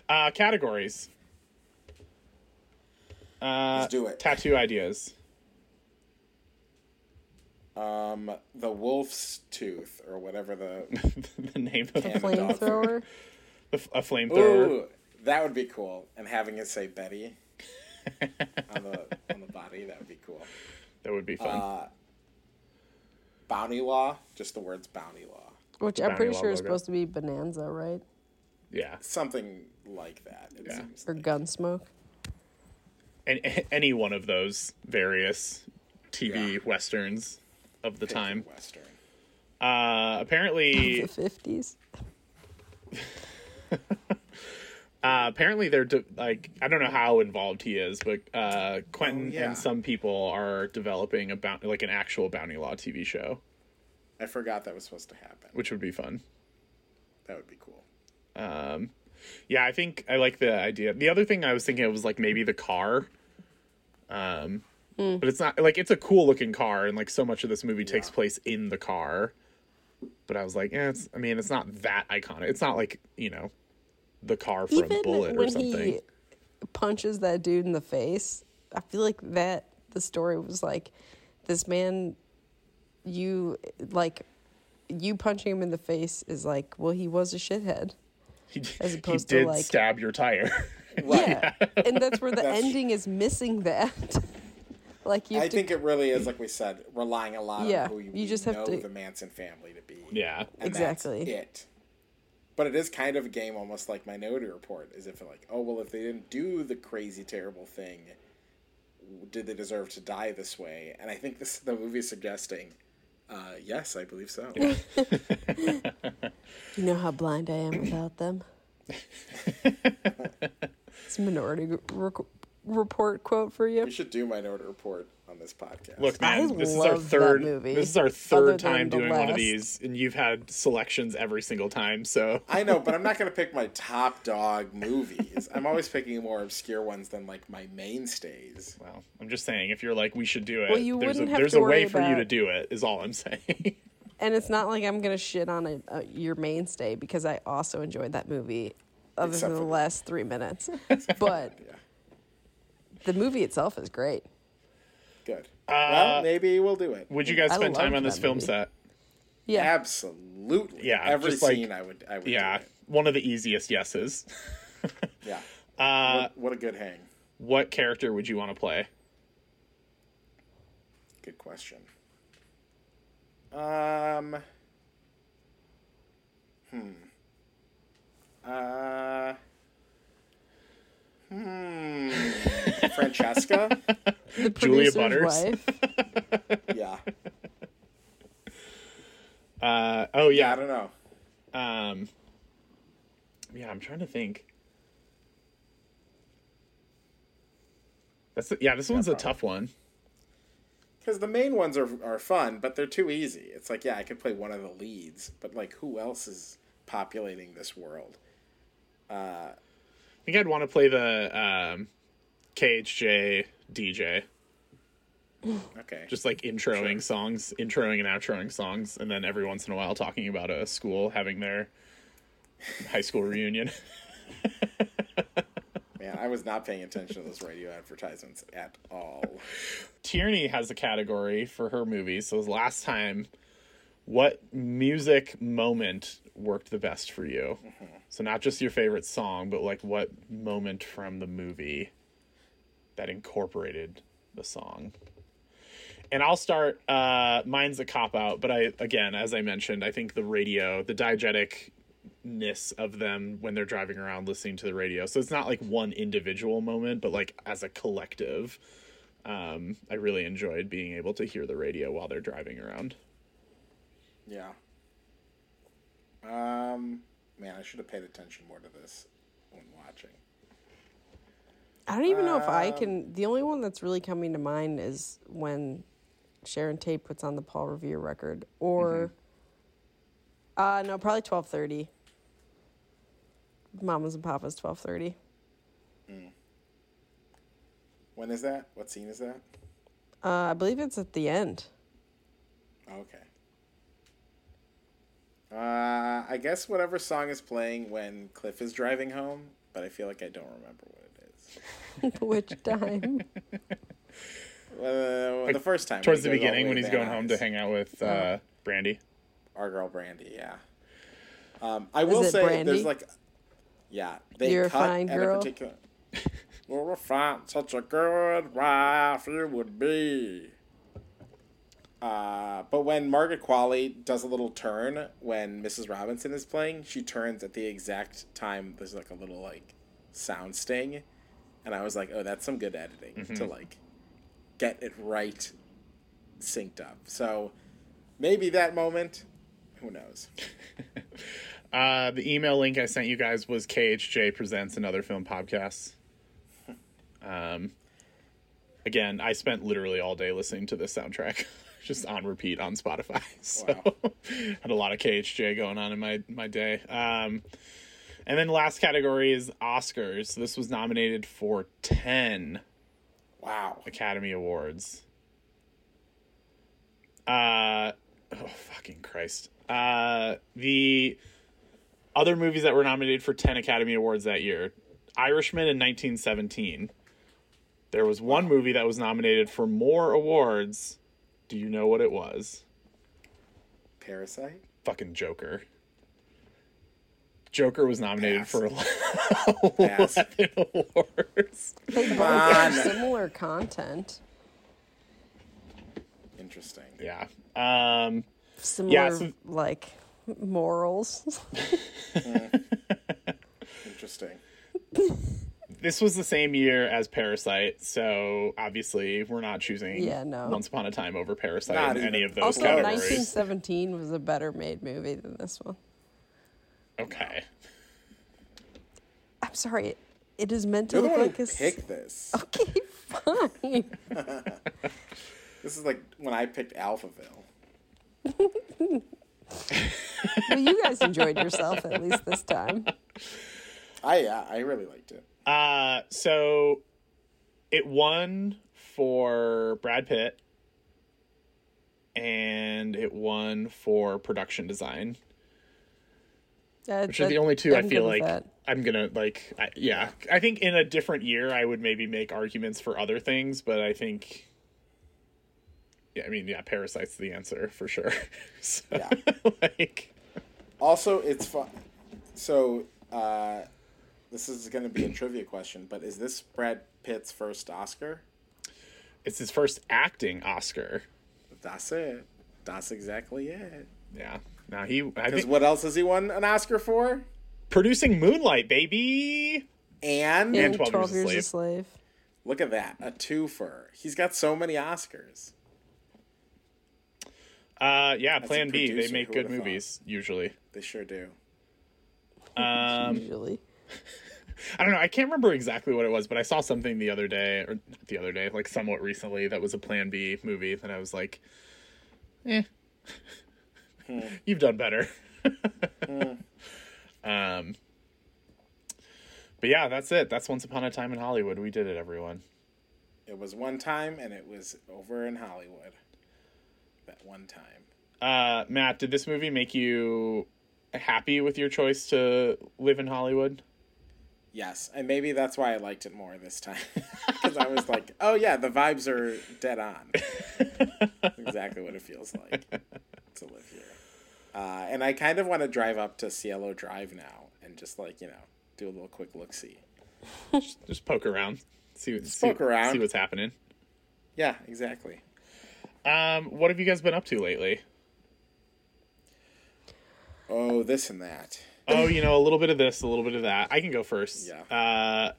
uh, categories. Uh, Let's do it. Tattoo ideas. Um, the wolf's tooth or whatever the the name of the, the dog Flamethrower. a flamethrower. Ooh, that would be cool. And having it say Betty on the on the body, that would be cool. That would be fun. Uh, bounty law, just the words bounty law. Which I'm pretty Law sure is logo. supposed to be Bonanza, right? Yeah, something like that. It Yeah. seems Or like. Gunsmoke. and any one of those various TV Yeah. westerns of the Pick time. Western. Uh, apparently, The fifties. uh, apparently they're de- like I don't know how involved he is, but uh, Quentin Oh, yeah. and some people are developing a bounty, like an actual bounty law TV show, I forgot that was supposed to happen. which would be fun. That would be cool. Yeah, I think I like the idea. The other thing I was thinking of was like maybe the car. Um, but it's not like it's a cool looking car, and like so much of this movie takes place in the car. But I was like, eh, it's. I mean, it's not that iconic. It's not like you know, the car from Even a Bullitt or something. he punches that dude in the face, I feel like that the story was like, this man, you like, you punching him in the face is like, well, he was a shithead. He, as he opposed to, like- stab your tire. Yeah, and that's where the That's- ending is missing that. like you, I to, think it really is, like we said, relying a lot Yeah, on who you, you just have know to- the Manson family to be. yeah, And Exactly. That's it. But it is kind of a game, almost like Minority Report, as if like, oh well, if they didn't do the crazy, terrible thing, did they deserve to die this way? And I think this the movie is suggesting, uh, yes, I believe so. you know how blind I am without them. it's a minority rec- report quote for you. We should do Minority Report on this podcast. Look, I man, this is our third. movie, This is our third time the doing one of these, and you've had selections every single time. So I know, but I'm not going to pick my top dog movies. I'm always picking more obscure ones than like my mainstays. Well, I'm just saying, if you're like, we should do it. Well, you there's wouldn't a, have there's to a way worry for you to do it. Is all I'm saying. And it's not like I'm gonna shit on a, a, your mainstay because I also enjoyed that movie, other Except than the the- last three minutes. but Yeah, the movie itself is great. Good. well, maybe we'll do it. Would you guys I spend time on this film movie. set? Yeah, Absolutely. Yeah, Every just like- scene I would. I would. Yeah, Do one of the easiest yeses. Yeah. Uh, what, what a good hang. what character would you want to play? Good question. Um. Hmm. Uh. Hmm. Francesca. the Julia Butters. wife. Yeah. Uh, oh Yeah. I don't know. um, yeah. I'm trying to think. That's yeah. This one's a tough one. Because the main ones are are fun, but they're too easy. It's like, yeah, I could play one of the leads, but like, who else is populating this world? Uh, I think I'd want to play the um, KHJ DJ, Okay. just like introing songs, introing and outroing songs, and then every once in a while talking about a school having their high school reunion. Man, I was not paying attention to those radio advertisements at all. Tierney has a category for her movies. So last time, what music moment worked the best for you? Mm-hmm. So not just your favorite song, but like what moment from the movie that incorporated the song. And I'll start. Uh, mine's a cop out, but I again, as I mentioned, I think the radio, the diegeticness of them when they're driving around listening to the radio. So it's not like one individual moment, but like as a collective um, I really enjoyed being able to hear the radio while they're driving around. Yeah. Um, man, I should have paid attention more to this. I don't even know if I Um, can. The only one that's really coming to mind is when Sharon Tate puts on the Paul Revere record, or uh no, probably twelve thirty. Mamas and Papas twelve thirty. When is that? What scene is that? Uh, I believe it's at the end. Okay. Uh, I guess whatever song is playing when Cliff is driving home, but I feel like I don't remember what it. Which time? Uh, the first time. Towards the when he goes all beginning, way when he's Van going home to hang out with uh, Brandy. Our girl Brandy, yeah. Um, I will it say Brandy? there's like, yeah, they You're a cut fine at girl? a particular. You're fine, such a good wife you would be. Uh, but when Margaret Qualley does a little turn when Mrs. Robinson is playing, she turns at the exact time there's like a little like sound sting, and I was like, oh, that's some good editing to like get it right synced up. So maybe that moment, who knows? Uh, the email link I sent you guys was KHJ presents another film podcast. Um, again, I spent literally all day listening to this soundtrack, just on repeat on Spotify. So Wow. had a lot of KHJ going on in my my day. Um, and then last category is Oscars. This was nominated for ten Wow. Academy Awards. Uh oh fucking Christ. Uh the other movies that were nominated for 10 Academy Awards that year. Irishman in 1917. There was one movie that was nominated for more awards. Do you know what it was? Parasite. Fucking Joker. Joker was nominated Pass. for Pass. 11 awards. They both have similar content, Interesting. Yeah. Um similar so- like morals. Interesting. this was the same year as Parasite, so obviously we're not choosing Yeah, no. Once Upon a Time over Parasite Not in any even. of those also, categories. 1917 was a better made movie than this one. Okay. I'm sorry, it is meant to You're the look one like who a. s- picked this. Okay, fine. This is like when I picked Alphaville. well, you guys enjoyed yourself at least this time. I yeah, I really liked it. Uh so it won for Brad Pitt and it won for production design, Uh, which are the only two I I'm feel like that. I'm gonna like. I, yeah, I think in a different year I would maybe make arguments for other things, but I think, yeah, I mean, yeah, Parasite's the answer for sure. so, Yeah. like, Also, it's fun. So, uh, this is going to be a trivia question, but is this Brad Pitt's first Oscar? it's his first acting Oscar. That's it. That's exactly it. Yeah. Now he, Because what else has he won an Oscar for? producing Moonlight, baby. And And 12 12, Years a Years a Slave. look at that, a twofer. He's got so many Oscars. Uh, yeah, a Plan B. They make good would've thought? movies usually. They sure do. Um, usually. I don't know. I can't remember exactly what it was, but I saw something the other day, or not the other day, like somewhat recently, that was a Plan B movie, and I was like, "Eh, you've done better." Um, but yeah, that's it. That's Once Upon a Time in Hollywood. We did it, everyone. It was one time, and it was over in Hollywood. That one time. Uh, Matt, did this movie make you happy with your choice to live in Hollywood? Yes, and maybe that's why I liked it more this time because I was like, "Oh yeah, the vibes are dead on. Exactly what it feels like to live here." Uh, and I kind of want to drive up to Cielo Drive now and just like you know do a little quick look see. Just poke around, see what, see, poke around. see what's happening. Yeah, exactly. Um, what have you guys been up to lately? Oh, this and that. oh, you know, a little bit of this, a little bit of that. I can go first. Yeah. Uh,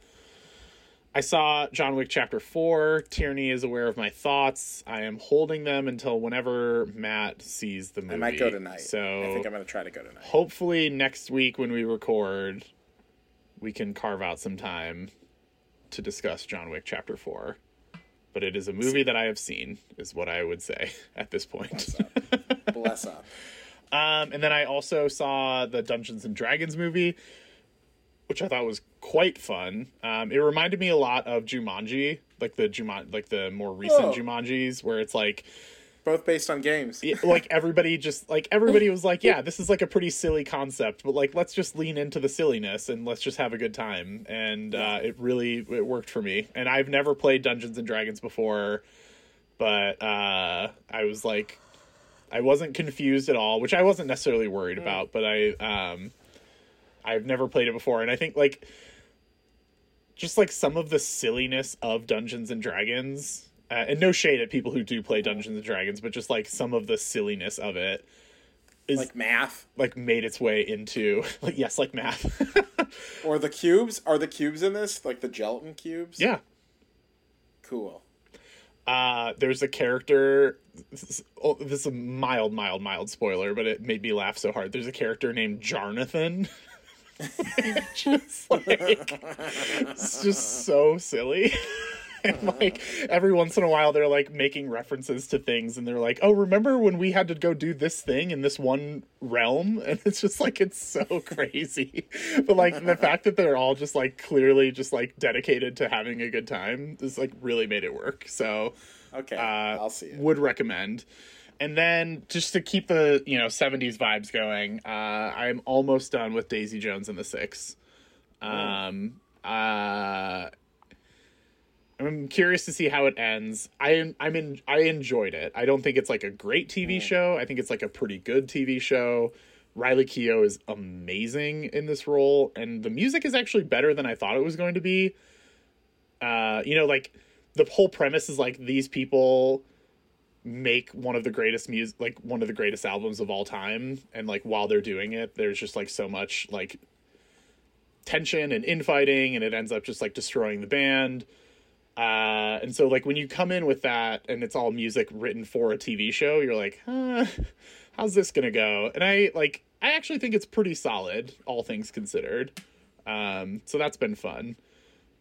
I saw John Wick Chapter 4. Tierney is aware of my thoughts. I am holding them until whenever Matt sees the movie. I might go tonight. So I think I'm gonna try to go tonight. hopefully next week when we record, we can carve out some time to discuss John Wick Chapter 4. But it is a movie that I have seen, is what I would say at this point. Bless up. Um, and then I also saw the Dungeons and Dragons movie, which I thought was quite fun. Um, it reminded me a lot of Jumanji, like the Juman, like the more recent Oh. Jumanjis, where it's like, Both based on games. like everybody just like everybody was like, yeah, this is like a pretty silly concept, but like let's just lean into the silliness and let's just have a good time. And uh, it really it worked for me. And I've never played Dungeons and Dragons before, but uh, I was like, I wasn't confused at all, which I wasn't necessarily worried about, but I um, I've never played it before, and I think like just like some of the silliness of Dungeons and Dragons. Uh, and no shade at people who do play Dungeons and Dragons, but just like some of the silliness of it is Like math like made its way into like yes, like math. or the cubes? Are the cubes in this like the gelatin cubes? yeah. Cool. Uh, there's a character. This is, oh, this is a mild, mild, mild spoiler, but it made me laugh so hard. There's a character named Jarnathan. just like it's just so silly. and like every once in a while they're like making references to things and they're like, "Oh, remember when we had to go do this thing in this one realm?" And it's just like it's so crazy. but like the fact that they're all just like clearly just like dedicated to having a good time is like really made it work. So Okay, uh, I'll see it. Would recommend. And then just to keep the you know '70s vibes going, uh, I'm almost done with Daisy Jones and the Six. Um, uh, I'm curious to see how it ends. I I'm in. I enjoyed it. I don't think it's like a great TV show. I think it's like a pretty good TV show. Riley Keough is amazing in this role, and the music is actually better than I thought it was going to be. Uh, you know, like the whole premise is like these people make one of the greatest music like one of the greatest albums of all time and like while they're doing it there's just like so much like tension and infighting and it ends up just like destroying the band. Uh and so like when you come in with that and it's all music written for a tv show you're like huh, how's this gonna go? And i like i actually think it's pretty solid all things considered. Um so that's been fun.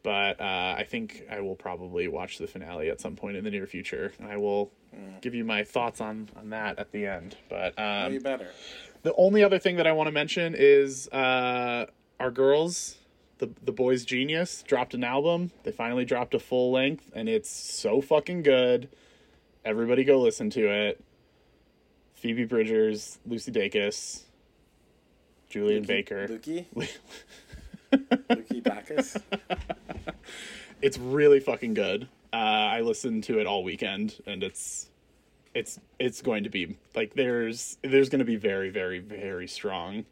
But uh, I think I will probably watch the finale at some point in the near future, I will give you my thoughts on on that at the end. But um, better. the only other thing that I want to mention is uh, our girls, the the boys Genius, dropped an album. They finally dropped a full length, and it's so fucking good. Everybody go listen to it. Phoebe Bridgers, Lucy Dacus, Julien Baker. Lukey. Lukey Bacchus. it's really fucking good. Uh, I listened to it all weekend, and it's it's it's going to be like there's there's going to be very very very strong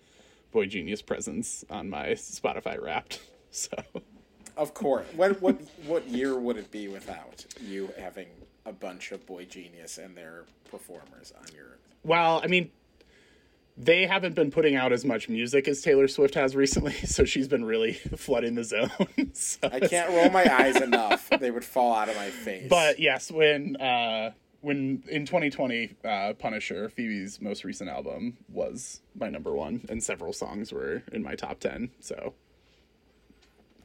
boy genius presence on my Spotify Wrapped. So Of course. What what what year would it be without you having a bunch of Boy Genius and their performers on your? well, I mean. They haven't been putting out as much music as Taylor Swift has recently, so she's been really flooding the zone. so I can't roll my eyes enough; they would fall out of my face. But yes, when uh, when in 2020, uh, Punisher, Phoebe's most recent album, was my number one, and several songs were in my top ten. So,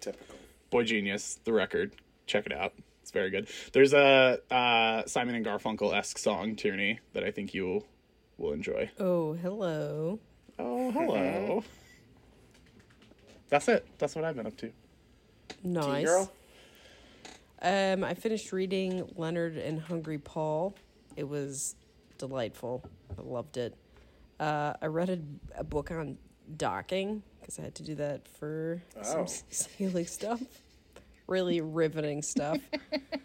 typical. Boy Genius, the record, check it out. It's very good. There's a uh, Simon and Garfunkel esque song, Tierney, that I think you will enjoy. Oh, hello. Oh, hello. That's it. That's what I've been up to. Nice. Girl. Um, I finished reading Leonard and Hungry Paul. It was delightful. I loved it. Uh, I read a, a book on docking because I had to do that for Oh. some sailing stuff. Really riveting stuff.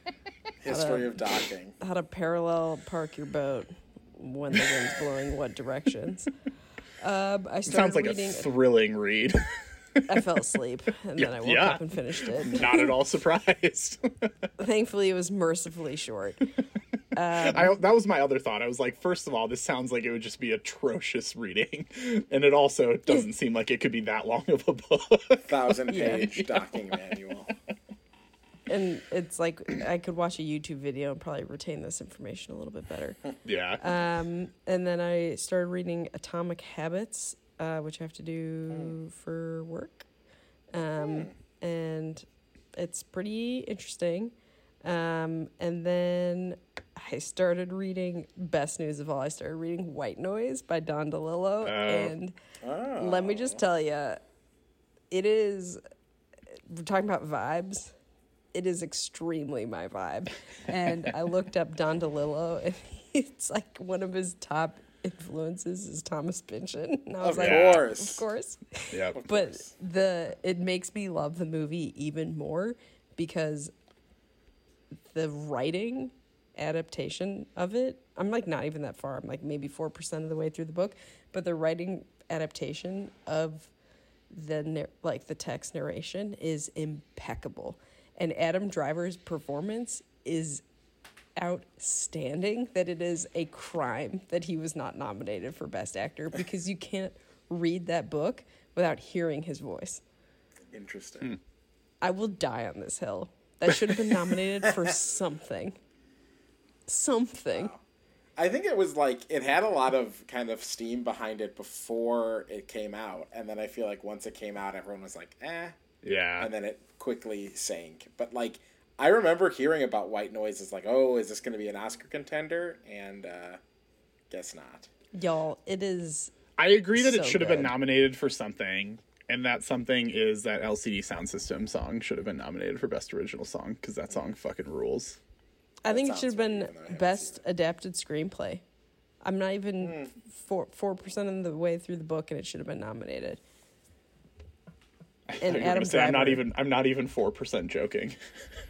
History of docking. How to parallel park your boat when the wind's blowing what directions. Um, I started Sounds like reading. a thrilling read. I fell asleep and then I woke Yeah. up and finished it. Not at all surprised. Thankfully, it was mercifully short. I, that was my other thought. I was like, first of all, this sounds like it would just be atrocious reading, and it also doesn't seem like it could be that long of a book. Thousand Yeah. page docking manual. And it's like I could watch a YouTube video and probably retain this information a little bit better. yeah, Um, and then I started reading Atomic Habits, uh, which I have to do for work, um, and it's pretty interesting. Um, and then I started reading best news of all. I started reading White Noise by Don DeLillo, and Oh. let me just tell you, it is. We're talking about vibes. It is extremely my vibe, and I looked up Don DeLillo, and it's like one of his top influences is Thomas Pynchon. And I was Of like, course. of course. yeah. But course. the it makes me love the movie even more because the writing adaptation of it i'm like not even that far i'm like maybe 4% of the way through the book but the writing adaptation of the like the text narration is impeccable and adam driver's performance is outstanding that it is a crime that he was not nominated for Best Actor because you can't read that book without hearing his voice. Interesting. I will die on this hill. That should have been nominated for something. Something. I think it was like it had a lot of kind of steam behind it before it came out, and then I feel like once it came out, everyone was like, "eh," Yeah. and then it quickly sank. But like, I remember hearing about White Noise as like, "Oh, is this going to be an Oscar contender?" And uh, guess not. Y'all, it is I agree that it So should have been nominated for something, and that something is that LCD Soundsystem song should have been nominated for Best Original Song because that song fucking rules. I think it should have been even though I haven't best adapted screenplay. I'm not even four four percent of the way through the book, and it should have been nominated. I And thought you were Adam gonna say, I'm not even. I'm not even four percent joking.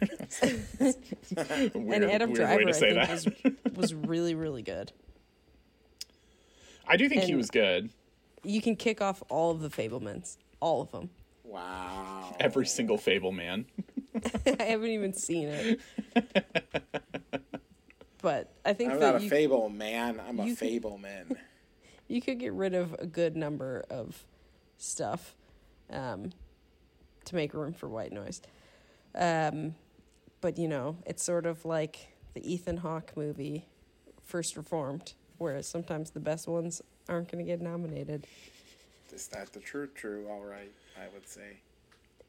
weird, and Adam Driver, way to I think, that. was was really really good. I do think he was good. You can kick off all of the Fabelmans, all of them. Wow. Every single Fable man. I haven't even seen it, but I think I'm that not a you, fable man. I'm a you could- fable man. you could get rid of a good number of stuff um, to make room for white noise. Um, but you know, it's sort of like the Ethan Hawke movie, First Reformed, where sometimes the best ones aren't going to get nominated. Is that the true true? All right, I would say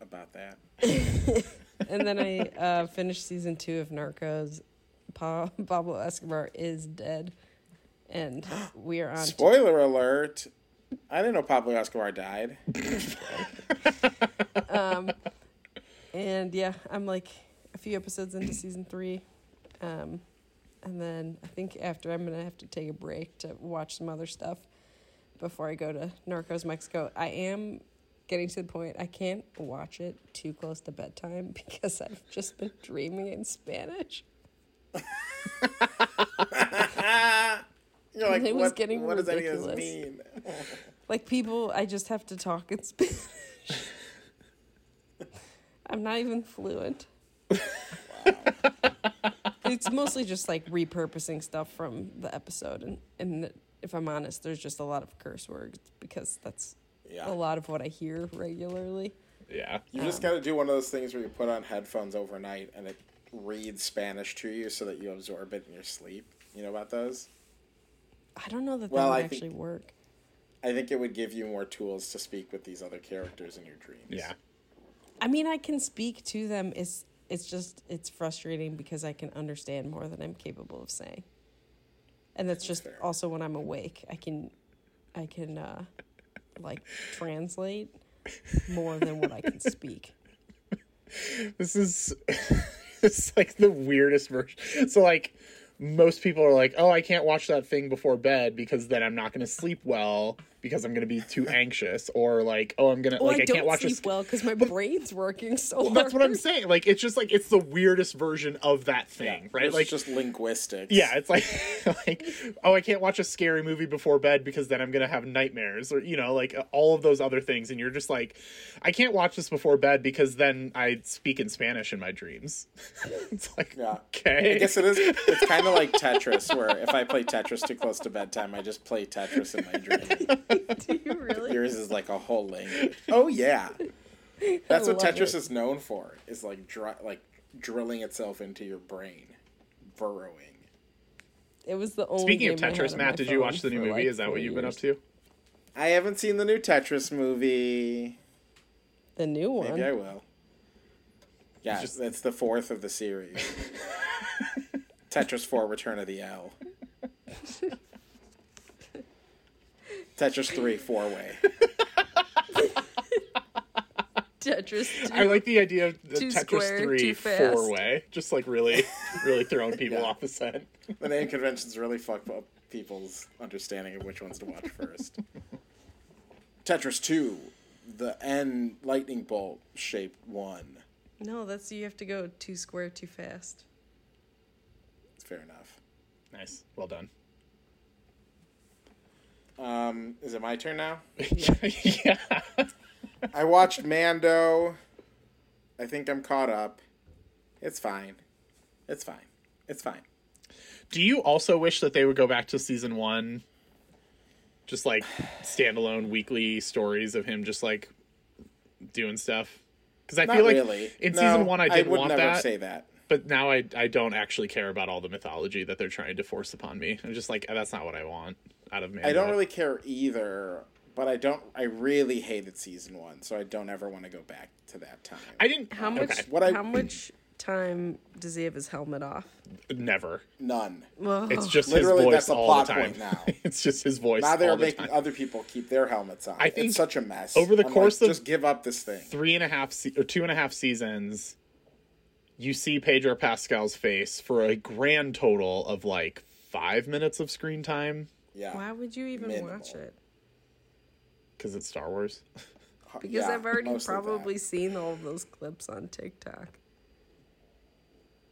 about that. and then I uh, finished season two of Narcos. Pa- Pablo Escobar is dead, and we are on. to- Spoiler alert! I didn't know Pablo Escobar died. um, And yeah, I'm like a few episodes into season three. Um, and then I think after I'm going to have to take a break to watch some other stuff before I go to Narcos Mexico. I am getting to the point I can't watch it too close to bedtime because I've just been dreaming in Spanish. You're like, It was what, getting what does any of this mean? Like people, I just have to talk in Spanish. I'm not even fluent. it's mostly just like repurposing stuff from the episode, and and if I'm honest, there's just a lot of curse words because that's Yeah. a lot of what I hear regularly. Yeah. You just um, got to do one of those things where you put on headphones overnight and it reads Spanish to you so that you absorb it in your sleep. You know about those? I don't know that that Well, would I actually think- work. I think it would give you more tools to speak with these other characters in your dreams. Yeah. I mean, I can speak to them. It's it's just it's frustrating because I can understand more than I'm capable of saying, and that's just fair. also when I'm awake. I can, I can, uh, like translate more than what I can speak. This is it's like the weirdest version. So like most people are like, "Oh, I can't watch that thing before bed because then I'm not going to sleep well because I'm going to be too anxious." Or like, "Oh, I'm going to Well, like I, I, don't can't watch sleep this." well because my brain's working so Well, that's what I'm saying. Like it's just like it's the weirdest version of that thing, right? It's Like just linguistics. yeah, it's like like oh, I can't watch a scary movie before bed because then I'm gonna have nightmares, or you know, like uh, all of those other things, and you're just like, I can't watch this before bed because then I speak in Spanish in my dreams. it's like Yeah. okay, I guess it is. It's kind of like Tetris, where if I play Tetris too close to bedtime, I just play Tetris in my dream. Do you really? Yours is like a whole language. Oh yeah, that's what Tetris it. is known for. Is like dr- like drilling itself into your brain, burrowing. It was the only. Speaking of game I Tetris, Matt, did you watch the new movie? like, Is that what you've been up to? I haven't seen the new Tetris movie. The new one. Maybe I will. Yeah, Just- it's the fourth of the series. Tetris 4 Return of the L. Tetris 3 four way. Tetris. I like the idea of the Tetris square, three four way, just like really, really throwing people Yeah. off the scent. The name conventions really fuck up people's understanding of which ones to watch first. Tetris 2, the N lightning bolt shaped one. No, that's you have to go too square too fast. It's fair enough. Nice, well done. Um, is it my turn now? yeah. I watched Mando. I think I'm caught up. It's fine. It's fine. It's fine. Do you also wish that they would go back to season one? Just like standalone weekly stories of him just like doing stuff? Because I Not feel like really. in No, season one I did would want never that, say that. but now I I don't actually care about all the mythology that they're trying to force upon me. I'm just like that's not what I want out of Mando. I don't really care either, but I don't. I really hated season one, so I don't ever want to go back to that time. I didn't. How much? Okay. What I- how much time does he have his helmet off? Never. None. Well, It's just Literally, his voice that's a plot time. point now. it's just his voice. Now they're all the making time. other people keep their helmets on. I think it's such a mess. over the I'm course like, of- just give up this thing. three and a half se- or two and a half seasons, you see Pedro Pascal's face for a grand total of like five minutes of screen time Yeah, why would you even Minimal. watch it? because it's Star Wars. Because Yeah, I've already mostly that. probably seen all of those clips on TikTok.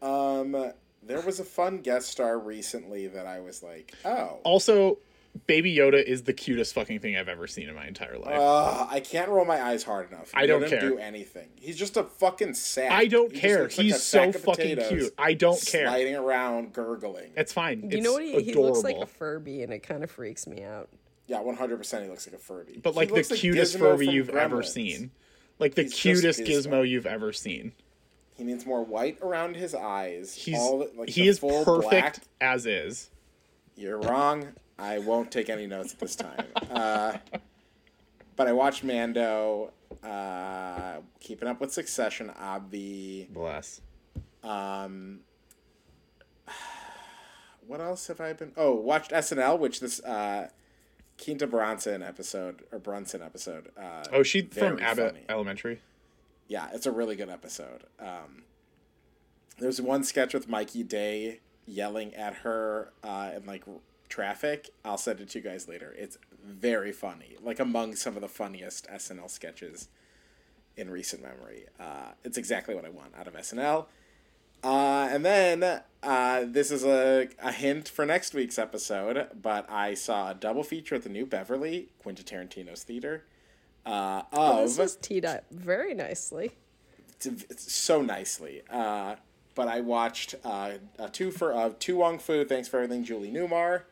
Um, there was a fun guest star recently that I was like, oh, Also, Baby Yoda is the cutest fucking thing I've ever seen in my entire life. uh, I can't roll my eyes hard enough. I don't care. Do anything? He's just a fucking sack. I don't He care. looks like He's so fucking cute. I don't care. Sliding around, gurgling. It's fine. You it's know what? He, he looks like a Furby, and it kind of freaks me out. Yeah, one hundred percent. He looks like a Furby. but like the looks cutest Gizmo Furby you've ever seen. Like the He's cutest Gizmo. gizmo you've ever seen. He needs more white around his eyes. He's all, like, he is perfect black. as is. You're wrong. I won't take any notes at this time. Uh, but I watched Mando, uh, keeping up with Succession, obvi. Bless. Um, what else have I been? Oh, watched SNL, which this uh, Quinta Bronson episode or Brunson episode. Uh, Oh, she from Abbott funny. Elementary. Yeah, it's a really good episode. Um, there's one sketch with Mikey Day yelling at her uh, in like traffic. I'll send it to you guys later. It's very funny, like among some of the funniest SNL sketches in recent memory. Uh, it's exactly what I want out of SNL. Uh, and then uh, this is a, a hint for next week's episode, but I saw a double feature at the New Beverly, Quentin Tarantino's theater. Uh, Oh, of this was teed up very nicely. so nicely. Uh, but I watched uh, a two for of To Wong Foo, Thanks for Everything, Julie Newmar,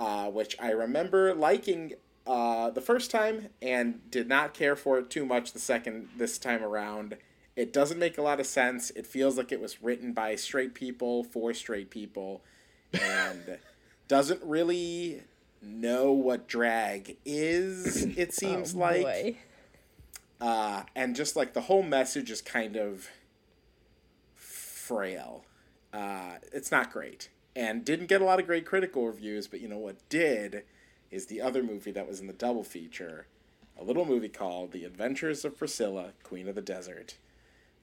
uh, which I remember liking uh, the first time and did not care for it too much the second this time around. It doesn't make a lot of sense. It feels like it was written by straight people for straight people, and doesn't really know what drag is. It seems like Boy. uh, and just like the whole message is kind of frail. Uh, it's not great, and didn't get a lot of great critical reviews. But you know what did is the other movie that was in the double feature, a little movie called The Adventures of Priscilla, Queen of the Desert,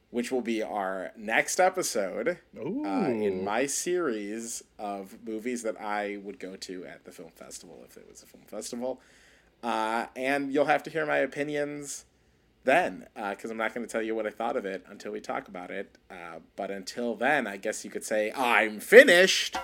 which will be our next episode uh, in my series of movies that I would go to at the film festival if it was a film festival. Uh, and you'll have to hear my opinions then, because I'm not going to tell you what I thought of it until we talk about it. Uh, but until then, I guess you could say, I'm finished.